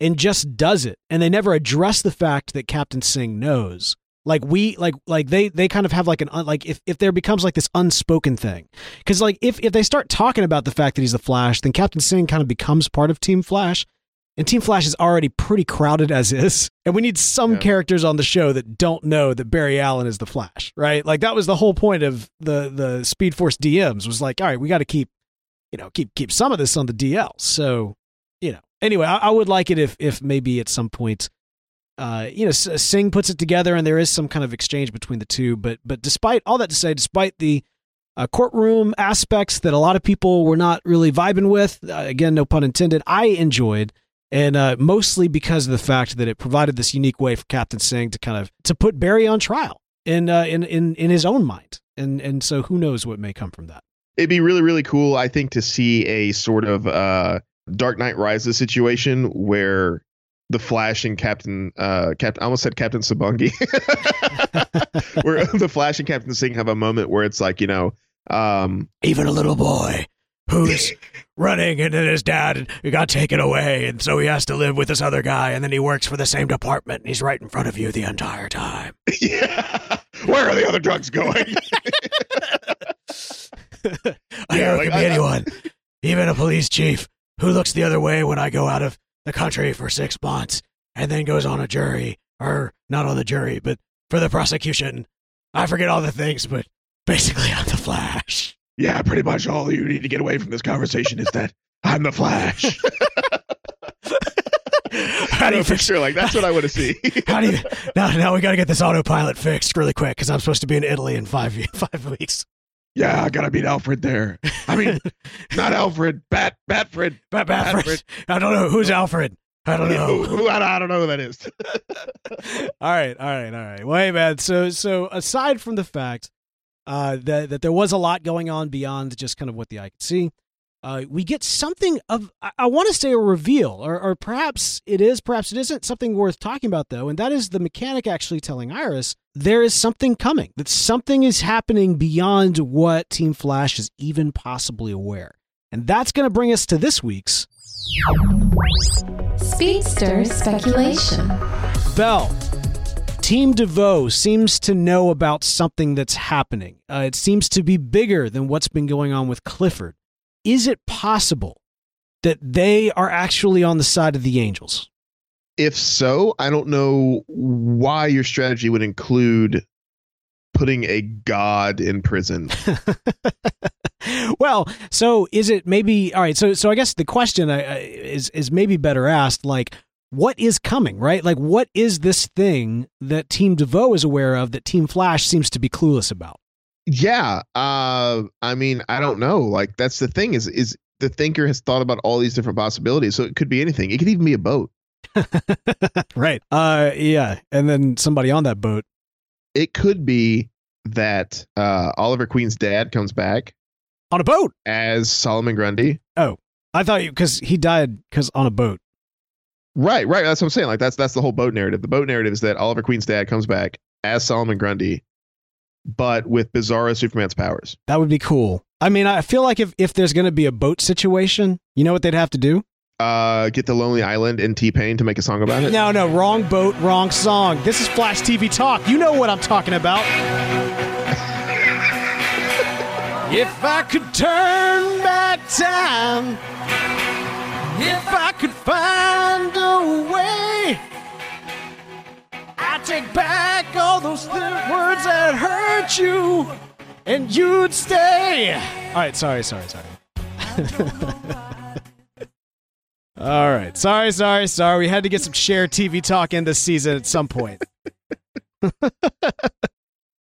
and just does it, and they never address the fact that Captain Singh knows. Like we like like they they kind of have like an un, like if if there becomes like this unspoken thing, because like if if they start talking about the fact that he's the Flash, then Captain Singh kind of becomes part of Team Flash, and Team Flash is already pretty crowded as is, and we need some Yeah. characters on the show that don't know that Barry Allen is the Flash, right? Like that was the whole point of the the Speed Force DMs was like, all right, we got to keep you know keep keep some of this on the DL. So you know, anyway, I, I would like it if if maybe at some point uh, you know, Singh puts it together, and there is some kind of exchange between the two. But but despite all that to say, despite the uh, courtroom aspects that a lot of people were not really vibing with, uh, again, no pun intended, I enjoyed, and uh, mostly because of the fact that it provided this unique way for Captain Singh to kind of to put Barry on trial in uh, in in in his own mind, and and so who knows what may come from that. It'd be really, really cool, I think, to see a sort of uh, Dark Knight Rises situation where the Flash and Captain uh Captain I almost said Captain Sabongi. <laughs> where the Flash and Captain Singh have a moment where it's like, you know, um Even a little boy who's <laughs> running and then his dad got taken away and so he has to live with this other guy and then he works for the same department and he's right in front of you the entire time. <laughs> yeah. Where are the other drugs going? I Yeah, know like, it could be I- I- anyone, even a police chief who looks the other way when I go out of the country for six months and then goes on a jury, or not on the jury, but for the prosecution. I forget all the things, but basically I'm the Flash. yeah, pretty much all you need to get away from this conversation is that I'm the Flash. How do No, you for fix sure. Like that's what I want to see. <laughs> How do you now? Now we got to get this autopilot fixed really quick because I'm supposed to be in Italy in five <laughs> five weeks. Yeah, I gotta beat Alfred there. I mean, <laughs> not Alfred, Bat Batfred. Bat- Batfred. I don't know who's Alfred. I don't know. <laughs> who- I don't know who that is. <laughs> all right, all right, all right. Wait, man. So, so aside from the fact uh, that that there was a lot going on beyond just kind of what the eye could see, uh, we get something of I, I want to say a reveal, or, or perhaps it is, perhaps it isn't something worth talking about though, and that is the mechanic actually telling Iris there is something coming. That something is happening beyond what Team Flash is even possibly aware, and that's going to bring us to this week's Speedster speculation. Bell. Team DeVoe seems to know about something that's happening. Uh, it seems to be bigger than what's been going on with Clifford. Is it possible that they are actually on the side of the Angels? If so, I don't know why your strategy would include putting a god in prison. <laughs> well, so is it maybe all right? So, so I guess the question I, I, is is maybe better asked. Like, what is coming? Right? Like, what is this thing that Team DeVoe is aware of that Team Flash seems to be clueless about? Yeah, uh, I mean, I don't know. Like that's the thing is is the thinker has thought about all these different possibilities. So it could be anything. It could even be a boat. <laughs> right. Uh, yeah. And then somebody on that boat. It could be that uh, Oliver Queen's dad comes back On a boat. as Solomon Grundy. Oh. I thought you because he died because on a boat. Right, right. That's what I'm saying. Like that's that's the whole boat narrative. The boat narrative is that Oliver Queen's dad comes back as Solomon Grundy, but with Bizarro Superman's powers. That would be cool. I mean, I feel like if if there's going to be a boat situation, you know what they'd have to do? Uh, get the Lonely Island and T Pain to make a song about it. No, no, wrong boat, wrong song. This is Flash TV Talk. You know what I'm talking about. if I could turn back time, if I could find a way, I'd take back all those th- words that hurt you, and you'd stay. All right, sorry, sorry, sorry. <laughs> All right. Sorry, sorry, sorry. We had to get some Cher TV talk in this season at some point. <laughs>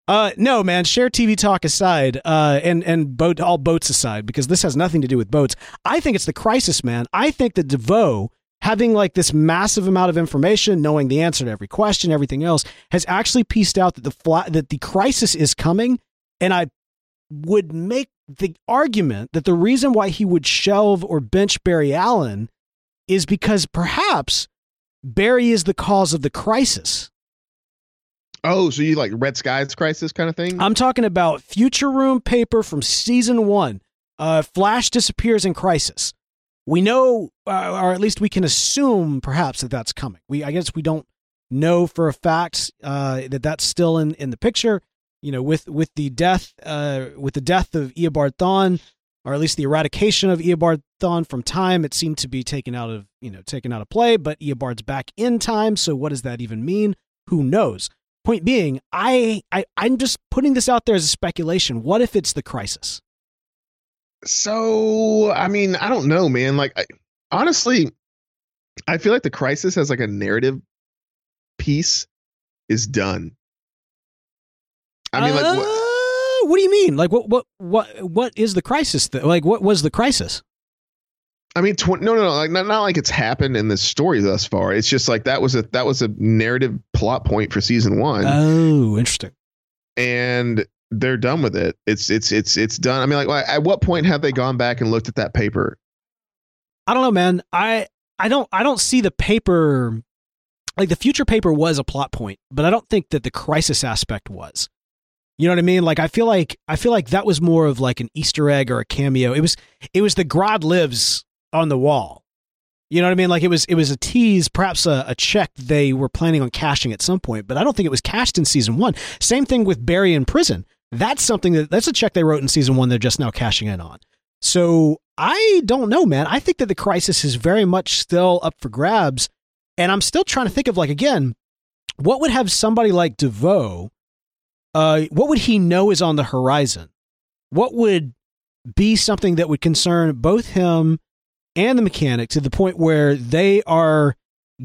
uh no, man, Cher TV talk aside, uh and and boat all boats aside because this has nothing to do with boats. I think it's the crisis, man. I think that DeVoe having like this massive amount of information, knowing the answer to every question, everything else, has actually pieced out that the fla- that the crisis is coming and I would make the argument that the reason why he would shelve or bench Barry Allen is because perhaps Barry is the cause of the crisis. Oh, so you like Red Skies Crisis kind of thing? I'm talking about Future Room paper from season one. Uh, Flash disappears in crisis. We know, uh, or at least we can assume, perhaps that that's coming. We, I guess, we don't know for a fact uh, that that's still in, in the picture. You know, with with the death uh, with the death of Eobard Thawne, or at least the eradication of Eobard Thawne from time, it seemed to be taken out of you know taken out of play. But Eobard's back in time, so what does that even mean? Who knows? Point being, I, I I'm just putting this out there as a speculation. What if it's the crisis? So, I mean, I don't know, man. Like, I, honestly, I feel like the crisis has like a narrative piece is done. I mean, like, what, Uh, what do you mean? Like, what what what what is the crisis? Th- like, what was the crisis? I mean, tw- no, no, no, like not, not like it's happened in this story thus far. It's just like that was a that was a narrative plot point for season one, Oh, interesting. and they're done with it. It's it's it's it's done. I mean, like, at what point have they gone back and looked at that paper? I don't know, man. I I don't I don't see the paper like the future paper was a plot point, but I don't think that the crisis aspect was. You know what I mean? Like I feel like I feel like that was more of like an Easter egg or a cameo. It was it was the Grodd lives on the wall. You know what I mean? Like it was it was a tease, perhaps a, a check they were planning on cashing at some point, but I don't think it was cashed in season one. Same thing with Barry in prison. That's something that that's a check they wrote in season one. They're just now cashing in on. So I don't know, man. I think that the crisis is very much still up for grabs, and I'm still trying to think of like again, what would have somebody like DeVoe, uh, what would he know is on the horizon? What would be something that would concern both him and the mechanic to the point where they are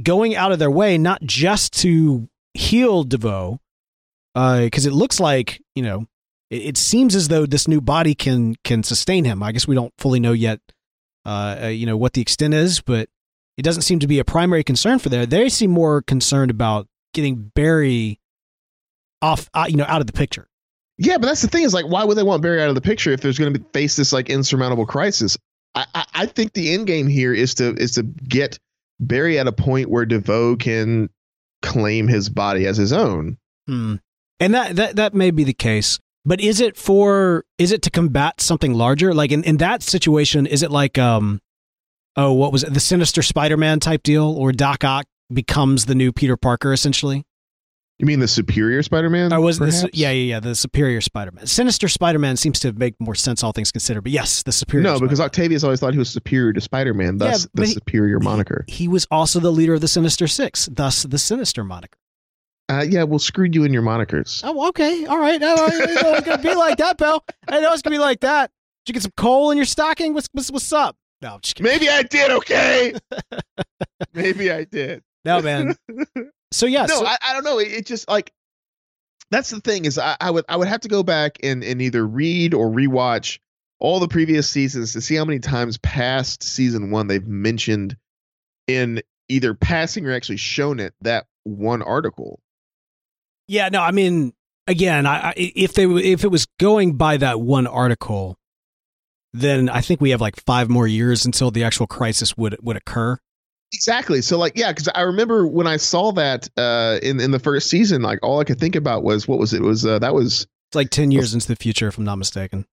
going out of their way not just to heal DeVoe, because it looks like you know it, it seems as though this new body can can sustain him. I guess we don't fully know yet, uh, uh, you know, what the extent is, but it doesn't seem to be a primary concern for there. They seem more concerned about getting Barry off, uh, you know, out of the picture. Yeah, but that's the thing is like, why would they want Barry out of the picture if there's going to be face this like insurmountable crisis? I, I, I think the end game here is to is to get Barry at a point where DeVoe can claim his body as his own. Hmm. And that, that that may be the case. But is it for is it to combat something larger? Like in, in that situation, is it like um oh what was it, the sinister Spider Man type deal or Doc Ock becomes the new Peter Parker essentially? You mean the superior Spider-Man? I was this yeah, yeah, yeah, the superior Spider Man. Sinister Spider Man seems to make more sense all things considered. But yes, the superior No, because Spider-Man. Octavius always thought he was superior to Spider-Man, thus Yeah, the he- superior moniker. he was also the leader of the Sinister Six, thus the Sinister moniker. Uh, yeah, well, screwed you in your monikers. Oh, okay. All right. Oh, I didn't know it was going to be like that, pal. I didn't know it was going to be like that. Did you get some coal in your stocking? What's, what's, what's up? No, I'm just kidding. Maybe I did. Okay, <laughs> maybe I did. No, man. <laughs> So, yeah. no, so- I, I don't know. It, it just like that's the thing is I, I would I would have to go back and and either read or rewatch all the previous seasons to see how many times past season one they've mentioned in either passing or actually shown it that one article. Yeah, no, I mean, again, I, I, if they if it was going by that one article, then I think we have like five more years until the actual crisis would would occur. Exactly. So like yeah, because I remember when I saw that uh in in the first season, like all I could think about was what was it? It was uh, that was It's like 10 years into the future, if I'm not mistaken.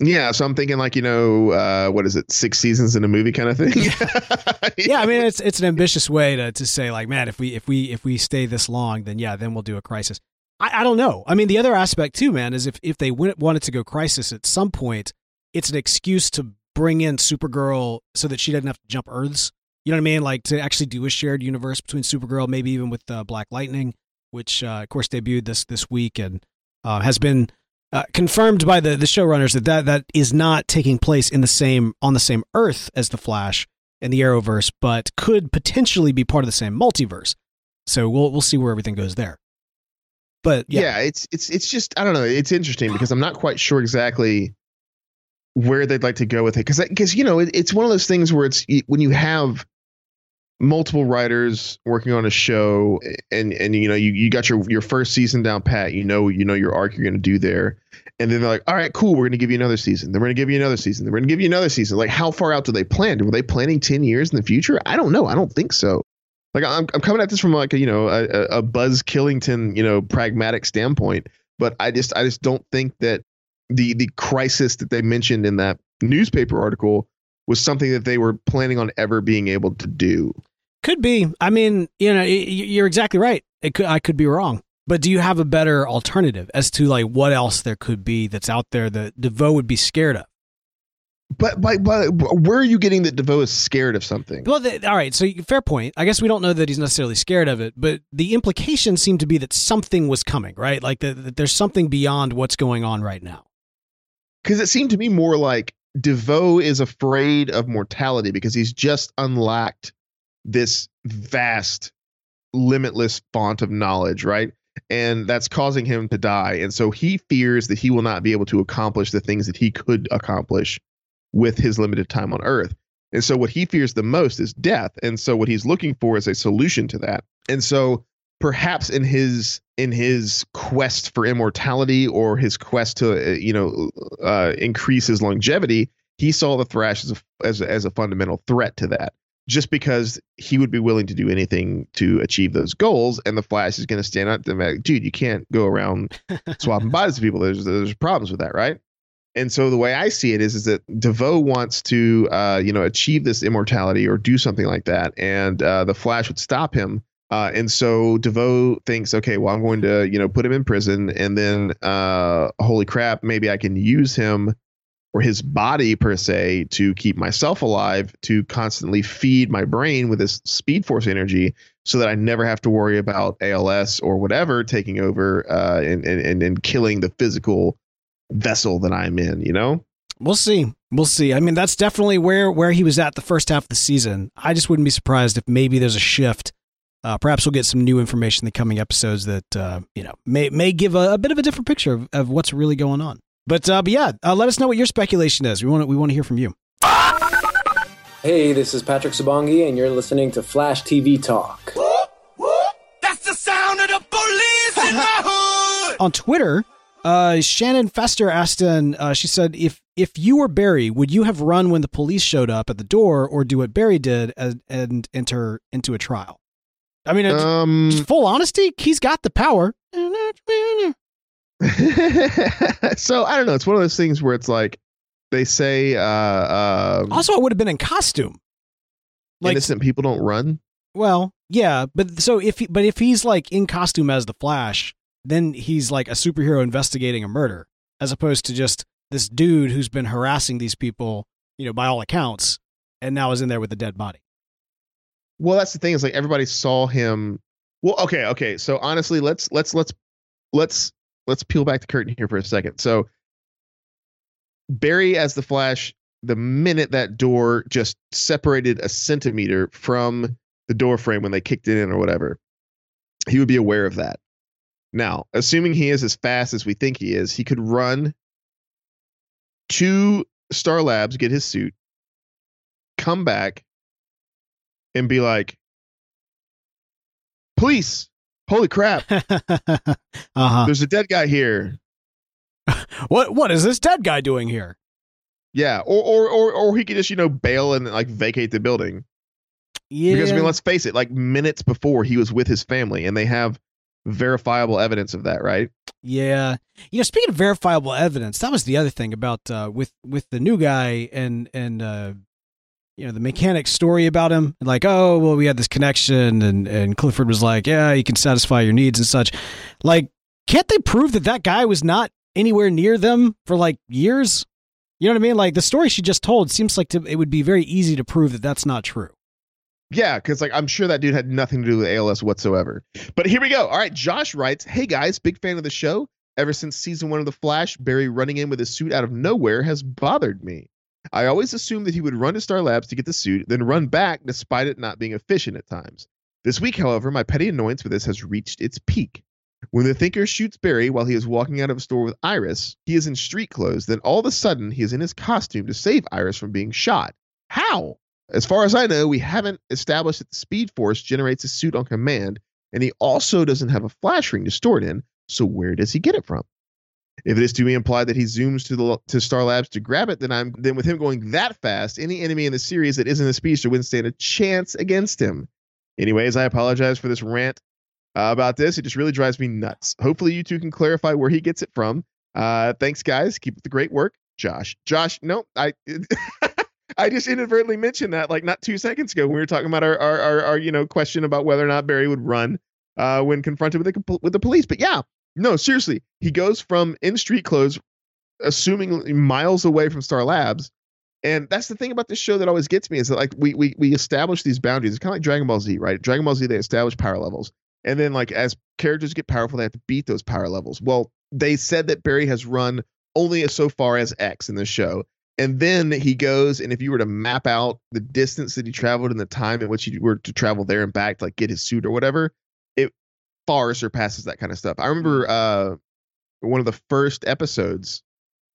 Yeah. So I'm thinking like you know uh what is it? Six seasons in a movie kind of thing. <laughs> Yeah, I mean, it's it's an ambitious way to, to say like, man, if we if we if we stay this long, then yeah, then we'll do a crisis. I, I don't know. I mean, the other aspect too, man, is if if they wanted to go crisis at some point, it's an excuse to bring in Supergirl so that she doesn't have to jump Earths. You know what I mean? Like to actually do a shared universe between Supergirl, maybe even with uh, Black Lightning, which uh, of course debuted this this week and uh, has been uh, confirmed by the the showrunners that, that that is not taking place in the same on the same Earth as the Flash and the Arrowverse, but could potentially be part of the same multiverse. So we'll we'll see where everything goes there. But yeah, yeah. it's it's it's just I don't know. It's interesting because I'm not quite sure exactly where they'd like to go with it because because you know it, it's one of those things where it's when you have multiple writers working on a show and and you know you, you got your your first season down pat. You know you know your arc you're going to do there. And then they're like all right cool we're going to give you another season. Then we're going to give you another season. Then we're going to give you another season. Like how far out do they plan were they planning 10 years in the future? I don't know. I don't think so. Like i'm, I'm coming at this from like a you know a, a- a buzz killington you know pragmatic standpoint but i just i just don't think that the the crisis that they mentioned in that newspaper article was something that they were planning on ever being able to do could be. I mean, you know, you're exactly right. It could I could be wrong. But do you have a better alternative as to like what else there could be that's out there that DeVoe would be scared of? But, but, but where are you getting that DeVoe is scared of something? Well, the, all right. So fair point. I guess we don't know that he's necessarily scared of it, but the implication seemed to be that something was coming, right? Like that, that there's something beyond what's going on right now. Because it seemed to me more like DeVoe is afraid of mortality because he's just unlocked this vast, limitless font of knowledge, right? And that's causing him to die. And so he fears that he will not be able to accomplish the things that he could accomplish with his limited time on Earth. And so what he fears the most is death. And so what he's looking for is a solution to that. And so perhaps in his in his quest for immortality or his quest to uh, you know uh, increase his longevity, he saw the Thrash as a, as as a fundamental threat to that. Just because he would be willing to do anything to achieve those goals, and the Flash is going to stand up to him, like, dude, you can't go around <laughs> swapping bodies with people. There's there's problems with that, right? and so the way I see it is, is that DeVoe wants to, uh, you know, achieve this immortality or do something like that, and uh, the Flash would stop him. Uh, and so DeVoe thinks, okay, well, I'm going to, you know, put him in prison, and then, uh, holy crap, maybe I can use him or his body per se to keep myself alive, to constantly feed my brain with this Speed Force energy, so that I never have to worry about ALS or whatever taking over uh, and, and and killing the physical vessel that I'm in, you know? We'll see. We'll see. I mean, that's definitely where where he was at the first half of the season. I just wouldn't be surprised if maybe there's a shift. Uh, perhaps we'll get some new information in the coming episodes that uh, you know may may give a, a, bit of a different picture of, of what's really going on. But uh, but yeah, uh, let us know what your speculation is. We want we want to hear from you. Hey, this is Patrick Sabongi, and you're listening to Flash TV Talk. That's the sound of the police in my <laughs> hood. On Twitter, uh, Shannon Fester asked, and uh, she said, "If if you were Barry, would you have run when the police showed up at the door, or do what Barry did and, and enter into a trial?" I mean, um, full honesty, he's got the power. <laughs> so I don't know. It's one of those things where it's like they say. Uh, uh, also, I would have been in costume. Like, innocent people don't run. Well, yeah, but so if he, but if he's like in costume as the Flash, then he's like a superhero investigating a murder, as opposed to just this dude who's been harassing these people, you know, by all accounts, and now is in there with a dead body. Well, that's the thing is like everybody saw him. Well, okay, okay. So honestly, let's let's let's let's let's peel back the curtain here for a second. So Barry as the Flash, the minute that door just separated a centimeter from the door frame when they kicked it in or whatever, he would be aware of that. Now, assuming he is as fast as we think he is, he could run to Star Labs, get his suit, come back, and be like, "Police! Holy crap! <laughs> uh-huh. There's a dead guy here. <laughs> what What is this dead guy doing here?" Yeah, or or or or he could just you know bail and like vacate the building. Yeah. Because I mean, let's face it. Like minutes before, he was with his family, and they have verifiable evidence of that, right? Yeah. You know, speaking of verifiable evidence, that was the other thing about uh, with with the new guy and and uh, you know the mechanic story about him. Like, oh well, we had this connection, and and Clifford was like, yeah, you can satisfy your needs and such. Like, can't they prove that that guy was not anywhere near them for like years? You know what I mean? Like the story she just told seems like to, it would be very easy to prove that that's not true. Yeah, because like I'm sure that dude had nothing to do with ALS whatsoever. But here we go. All right, Josh writes, "Hey guys, big fan of the show. Ever since season one of The Flash, Barry running in with his suit out of nowhere has bothered me. I always assumed that he would run to Star Labs to get the suit, then run back, despite it not being efficient at times. This week, however, my petty annoyance with this has reached its peak. When the Thinker shoots Barry while he is walking out of a store with Iris, he is in street clothes. Then all of a sudden, he is in his costume to save Iris from being shot. How? As far as I know, we haven't established that the Speed Force generates a suit on command, and he also doesn't have a flash ring to store it in. So where does he get it from? If it is to be implied that he zooms to the to Star Labs to grab it, then I'm then with him going that fast, any enemy in the series that isn't a speedster wouldn't stand a chance against him. Anyways, I apologize for this rant uh, about this. It just really drives me nuts. Hopefully, you two can clarify where he gets it from. Uh, thanks, guys. Keep up the great work, Josh. Josh, no, I. <laughs> I just inadvertently mentioned that like not two seconds ago when we were talking about our our, our, our you know question about whether or not Barry would run uh, when confronted with the with the police. But yeah, no, seriously, he goes from in street clothes, assuming miles away from Star Labs. And that's the thing about this show that always gets me is that like we we we establish these boundaries. It's kind of like Dragon Ball Z, right? Dragon Ball Z they establish power levels, and then like as characters get powerful, they have to beat those power levels. Well, they said that Barry has run only so far as X in this show, and then he goes and if you were to map out the distance that he traveled and the time in which he were to travel there and back to like get his suit or whatever, far surpasses that kind of stuff. I remember uh one of the first episodes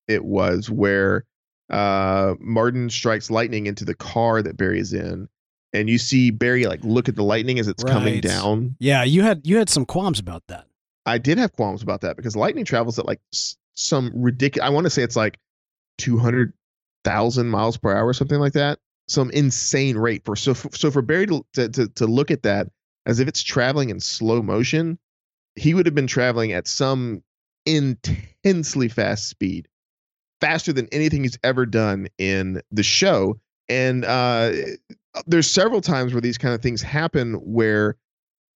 it was where uh Mardon strikes lightning into the car that Barry is in and you see Barry like look at the lightning as it's coming down. Yeah, you had you had some qualms about that. I did have qualms about that because lightning travels at like s- some ridiculous I want to say it's like 200,000 miles per hour or something like that. Some insane rate for so f- so for Barry to, to to to look at that as if it's traveling in slow motion, he would have been traveling at some intensely fast speed, faster than anything he's ever done in the show. And uh, there's several times where these kind of things happen where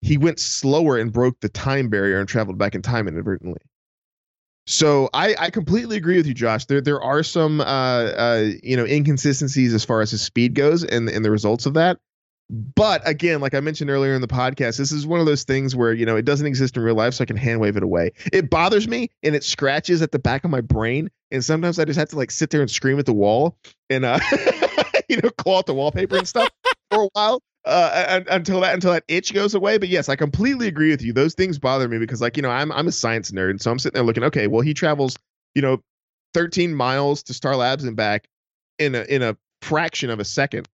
he went slower and broke the time barrier and traveled back in time inadvertently. So I, I completely agree with you, Josh. There there are some uh, uh, you know inconsistencies as far as his speed goes and and the results of that. But again, like I mentioned earlier in the podcast, this is one of those things where you know it doesn't exist in real life, so I can hand wave it away. It bothers me and it scratches at the back of my brain, and sometimes I just have to like sit there and scream at the wall and uh, <laughs> you know claw at the wallpaper and stuff for a while uh, until that until that itch goes away. But yes, I completely agree with you. Those things bother me because like you know I'm I'm a science nerd, so I'm sitting there looking. Okay, well he travels you know 13 miles to Star Labs and back in a in a fraction of a second.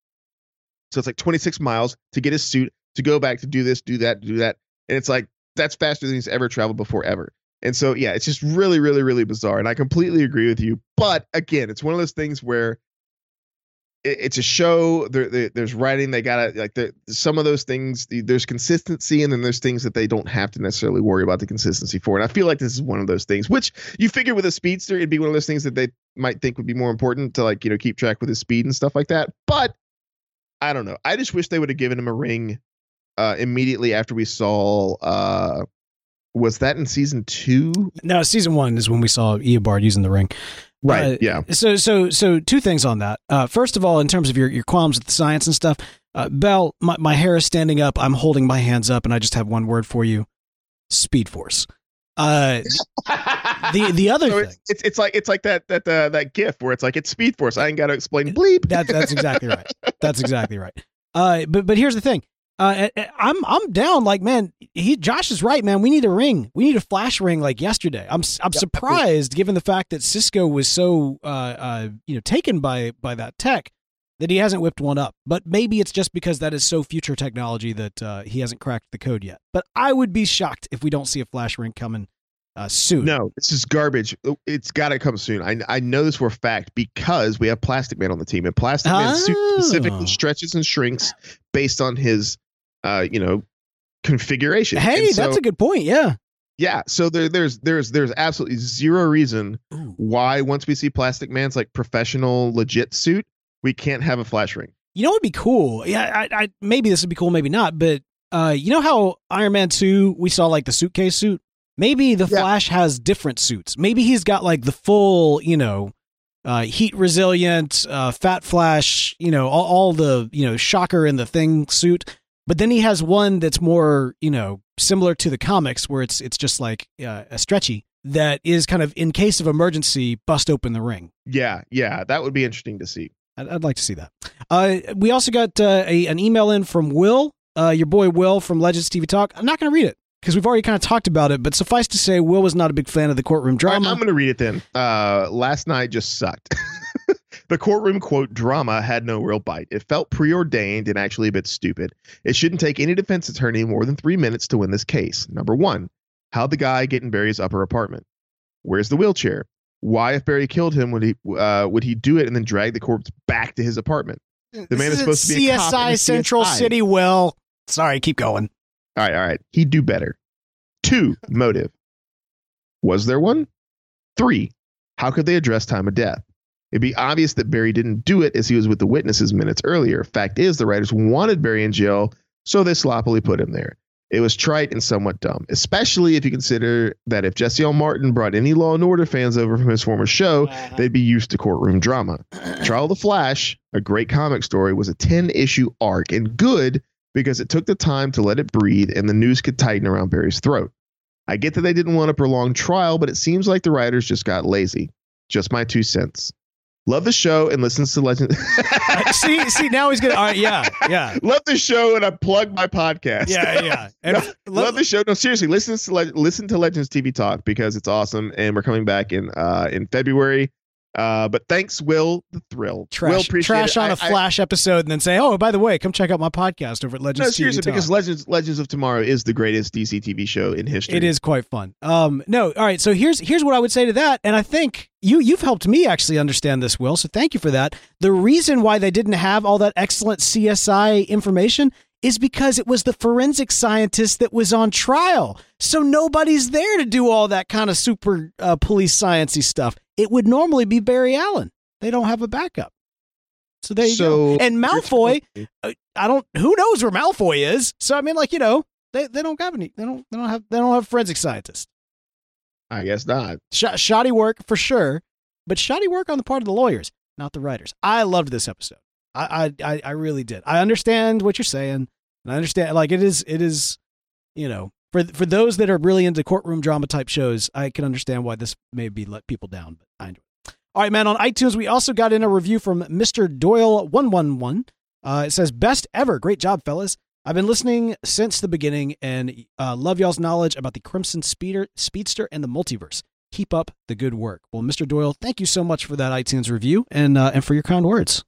So it's like 26 miles to get his suit to go back to do this, do that, do that, and it's like that's faster than he's ever traveled before ever. And so yeah, it's just really, really, really bizarre. And I completely agree with you. But again, it's one of those things where it, it's a show. There, there, there's writing. They gotta like the, some of those things. There's consistency, and then there's things that they don't have to necessarily worry about the consistency for. And I feel like this is one of those things. Which you figure with a speedster, it'd be one of those things that they might think would be more important to like you know keep track with his speed and stuff like that. But I don't know. I just wish they would have given him a ring uh, immediately after we saw. Uh, was that in season two? No, season one is when we saw Eobard using the ring. Right. Uh, yeah. So, so, so, two things on that. Uh, first of all, in terms of your, your qualms with the science and stuff, uh, Bell, my, my hair is standing up. I'm holding my hands up, and I just have one word for you: Speed Force. Uh, <laughs> the the other So thing it's, it's like it's like that that uh, that gif where it's like it's Speed Force. I ain't got to explain bleep. that that's <laughs> exactly right. That's exactly right. Uh, but but here's the thing. Uh, I'm I'm down. Like man, he Josh is right, man. We need a ring. We need a flash ring like yesterday. I'm I'm surprised given the fact that Cisco was so uh, uh you know taken by by that tech that he hasn't whipped one up. But maybe it's just because that is so future technology that uh, he hasn't cracked the code yet. But I would be shocked if we don't see a flash ring coming uh, soon. No, this is garbage. It's got to come soon. I I know this for a fact because we have Plastic Man on the team, and Plastic Oh. specifically stretches and shrinks based on his, uh, you know, configuration. Hey, so- that's a good point. Yeah. yeah. So there, there's there's there's absolutely zero reason why once we see Plastic Man's like professional legit suit, we can't have a flash ring. You know what would be cool? Yeah, I, I maybe this would be cool, maybe not. But uh, you know how Iron Man two we saw like the suitcase suit. Maybe the Yeah. Flash has different suits. Maybe he's got like the full, you know, uh, heat resilient, uh, Fat Flash. You know, all, all the you know Shocker and the Thing suit. But then he has one that's more, you know, similar to the comics, where it's it's just like uh, a stretchy that is kind of in case of emergency, bust open the ring. Yeah, yeah, that would be interesting to see. I'd, I'd like to see that. Uh, we also got uh, a, an email in from Will, uh, your boy Will from Legends TV Talk. I'm not going to read it because we've already kind of talked about it, but suffice to say, Will was not a big fan of the courtroom drama. I'm going to read it then. Uh, last night just sucked. <laughs> the courtroom quote drama had no real bite. It felt preordained and actually a bit stupid. It shouldn't take any defense attorney more than three minutes to win this case. Number one, how'd the guy get in Barry's upper apartment? Where's the wheelchair? Why, if Barry killed him, would he uh, would he do it and then drag the corpse back to his apartment? The man is supposed to be a cop CSI Central CSI. City. Will, sorry, keep going. All right, all right. He'd do better. Two, <laughs> motive. Was there one? Three, how could they address time of death? It'd be obvious that Barry didn't do it as he was with the witnesses minutes earlier. Fact is, the writers wanted Barry in jail, so they sloppily put him there. It was trite and somewhat dumb, especially if you consider that if Jesse L. Martin brought any Law and Order fans over from his former show, they'd be used to courtroom drama. <clears throat> Trial of the Flash, a great comic story, was a 10 issue arc and good because it took the time to let it breathe and the news could tighten around Barry's throat. I get that they didn't want a prolonged trial, but it seems like the writers just got lazy. Just my two cents. Love the show and listens to Legend. <laughs> see, see, now he's gonna. All right, yeah, yeah, love the show and I plug my podcast. yeah, yeah. <laughs> And No, love the show. No, seriously, listen to Le- listen to Legends TV Talk because it's awesome, and we're coming back in uh in February. Uh, but thanks, Will the Thrill. Will trash, appreciate trash on I- a Flash episode, and then say, "Oh, by the way, come check out my podcast over at Legends." no, seriously, Talk." because Legends Legends of Tomorrow is the greatest DC TV show in history. It is quite fun. Um, no, all right. So here's here's what I would say to that, and I think you you've helped me actually understand this, Will. So thank you for that. The reason why they didn't have all that excellent CSI information is because it was the forensic scientist that was on trial. So nobody's there to do all that kind of super uh, police sciency stuff. It would normally be Barry Allen. They don't have a backup. So there you So go. And Malfoy, uh, I don't. Who knows where Malfoy is? So I mean, like you know, they, they don't have any. They don't. They don't have. They don't have forensic scientists. I guess not. Sh- shoddy work for sure, but shoddy work on the part of the lawyers, not the writers. I loved this episode. I I I, I really did. I understand what you're saying, and I understand like it is. It is, you know, for for those that are really into courtroom drama type shows, I can understand why this may be let people down, but I enjoy. It. All right, man. On iTunes, we also got in a review from Mr. Doyle one one one. Uh, it says best ever. Great job, fellas. I've been listening since the beginning and uh, love y'all's knowledge about the Crimson Speeder, Speedster and the multiverse. Keep up the good work. Well, Mr. Doyle, thank you so much for that iTunes review and uh, and for your kind words.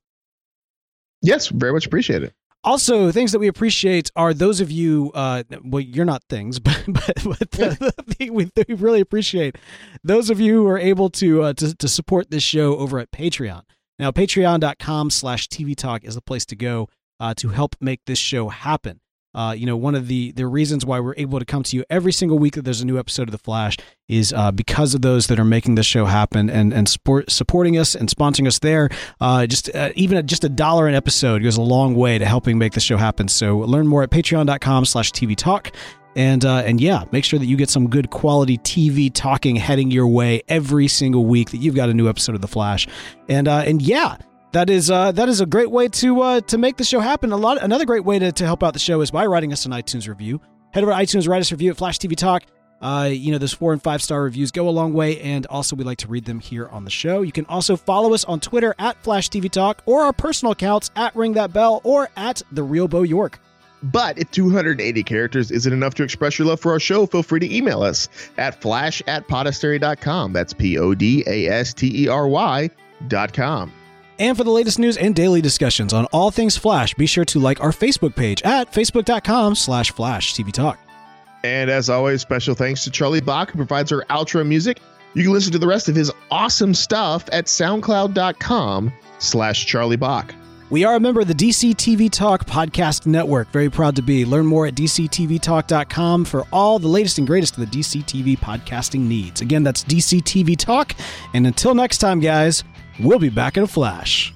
Yes, very much appreciate it. Also, things that we appreciate are those of you. Uh, well, you're not things, <laughs> but but, but the, the, we, we really appreciate those of you who are able to uh, to, to support this show over at Patreon. Now, Patreon.com/slash TV Talk is the place to go uh, to help make this show happen. Uh, you know, one of the the reasons why we're able to come to you every single week that there's a new episode of The Flash is uh, because of those that are making this show happen and and support, supporting us and sponsoring us there. Uh, just uh, even a, just a dollar an episode goes a long way to helping make the show happen. So learn more at Patreon.com/slash TV Talk. And uh, and yeah, make sure that you get some good quality TV talking heading your way every single week that you've got a new episode of The Flash. And uh, and yeah, that is uh, that is a great way to uh, to make the show happen. A lot another great way to, to help out the show is by writing us an iTunes review. Head over to iTunes, write us a review at Flash TV Talk. Uh, you know, those four and five star reviews go a long way, and also we like to read them here on the show. You can also follow us on Twitter at Flash TV Talk or our personal accounts at Ring That Bell or at the Real Bo York. But if 280 characters isn't enough to express your love for our show, feel free to email us at flash at podastery.com. That's P O D A S T E R Y dot com. And for the latest news and daily discussions on all things Flash, be sure to like our Facebook page at facebook.com slash Flash TV Talk. And as always, special thanks to Charlie Bach, who provides our outro music. You can listen to the rest of his awesome stuff at soundcloud.com slash Charlie Bach. We are a member of the DC TV Talk Podcast Network. Very proud to be. Learn more at DCTVTalk.com for all the latest and greatest of the DC TV podcasting needs. Again, that's DC TV Talk. And until next time, guys, we'll be back in a flash.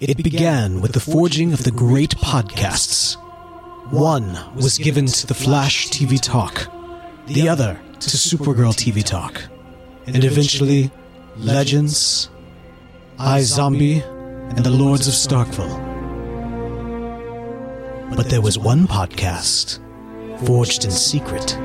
It began with the forging of the great podcasts. One was given to the Flash TV Talk, the other to Supergirl TV Talk, and eventually Legends, iZombie, and the Lords of Starkville. But there was one podcast forged in secret.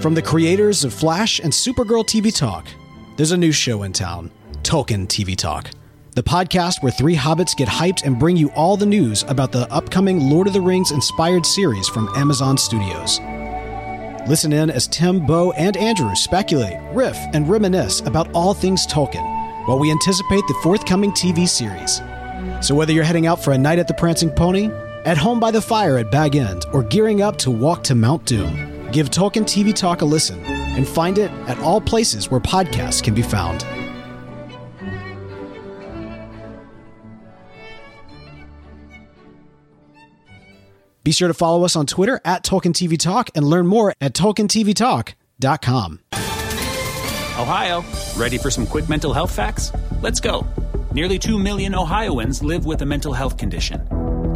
From the creators of Flash and Supergirl TV Talk, there's a new show in town Tolkien TV Talk, the podcast where three hobbits get hyped and bring you all the news about the upcoming Lord of the Rings inspired series from Amazon Studios. Listen in as Tim, Bo, and Andrew speculate, riff, and reminisce about all things Tolkien while we anticipate the forthcoming TV series. So, whether you're heading out for a night at the Prancing Pony, at home by the fire at Bag End, or gearing up to walk to Mount Doom, give Tolkien TV Talk a listen and find it at all places where podcasts can be found. Be sure to follow us on Twitter at Tolkien TV Talk and learn more at TolkienTVTalk.com. Ohio, ready for some quick mental health facts? Let's go. Nearly 2 million Ohioans live with a mental health condition.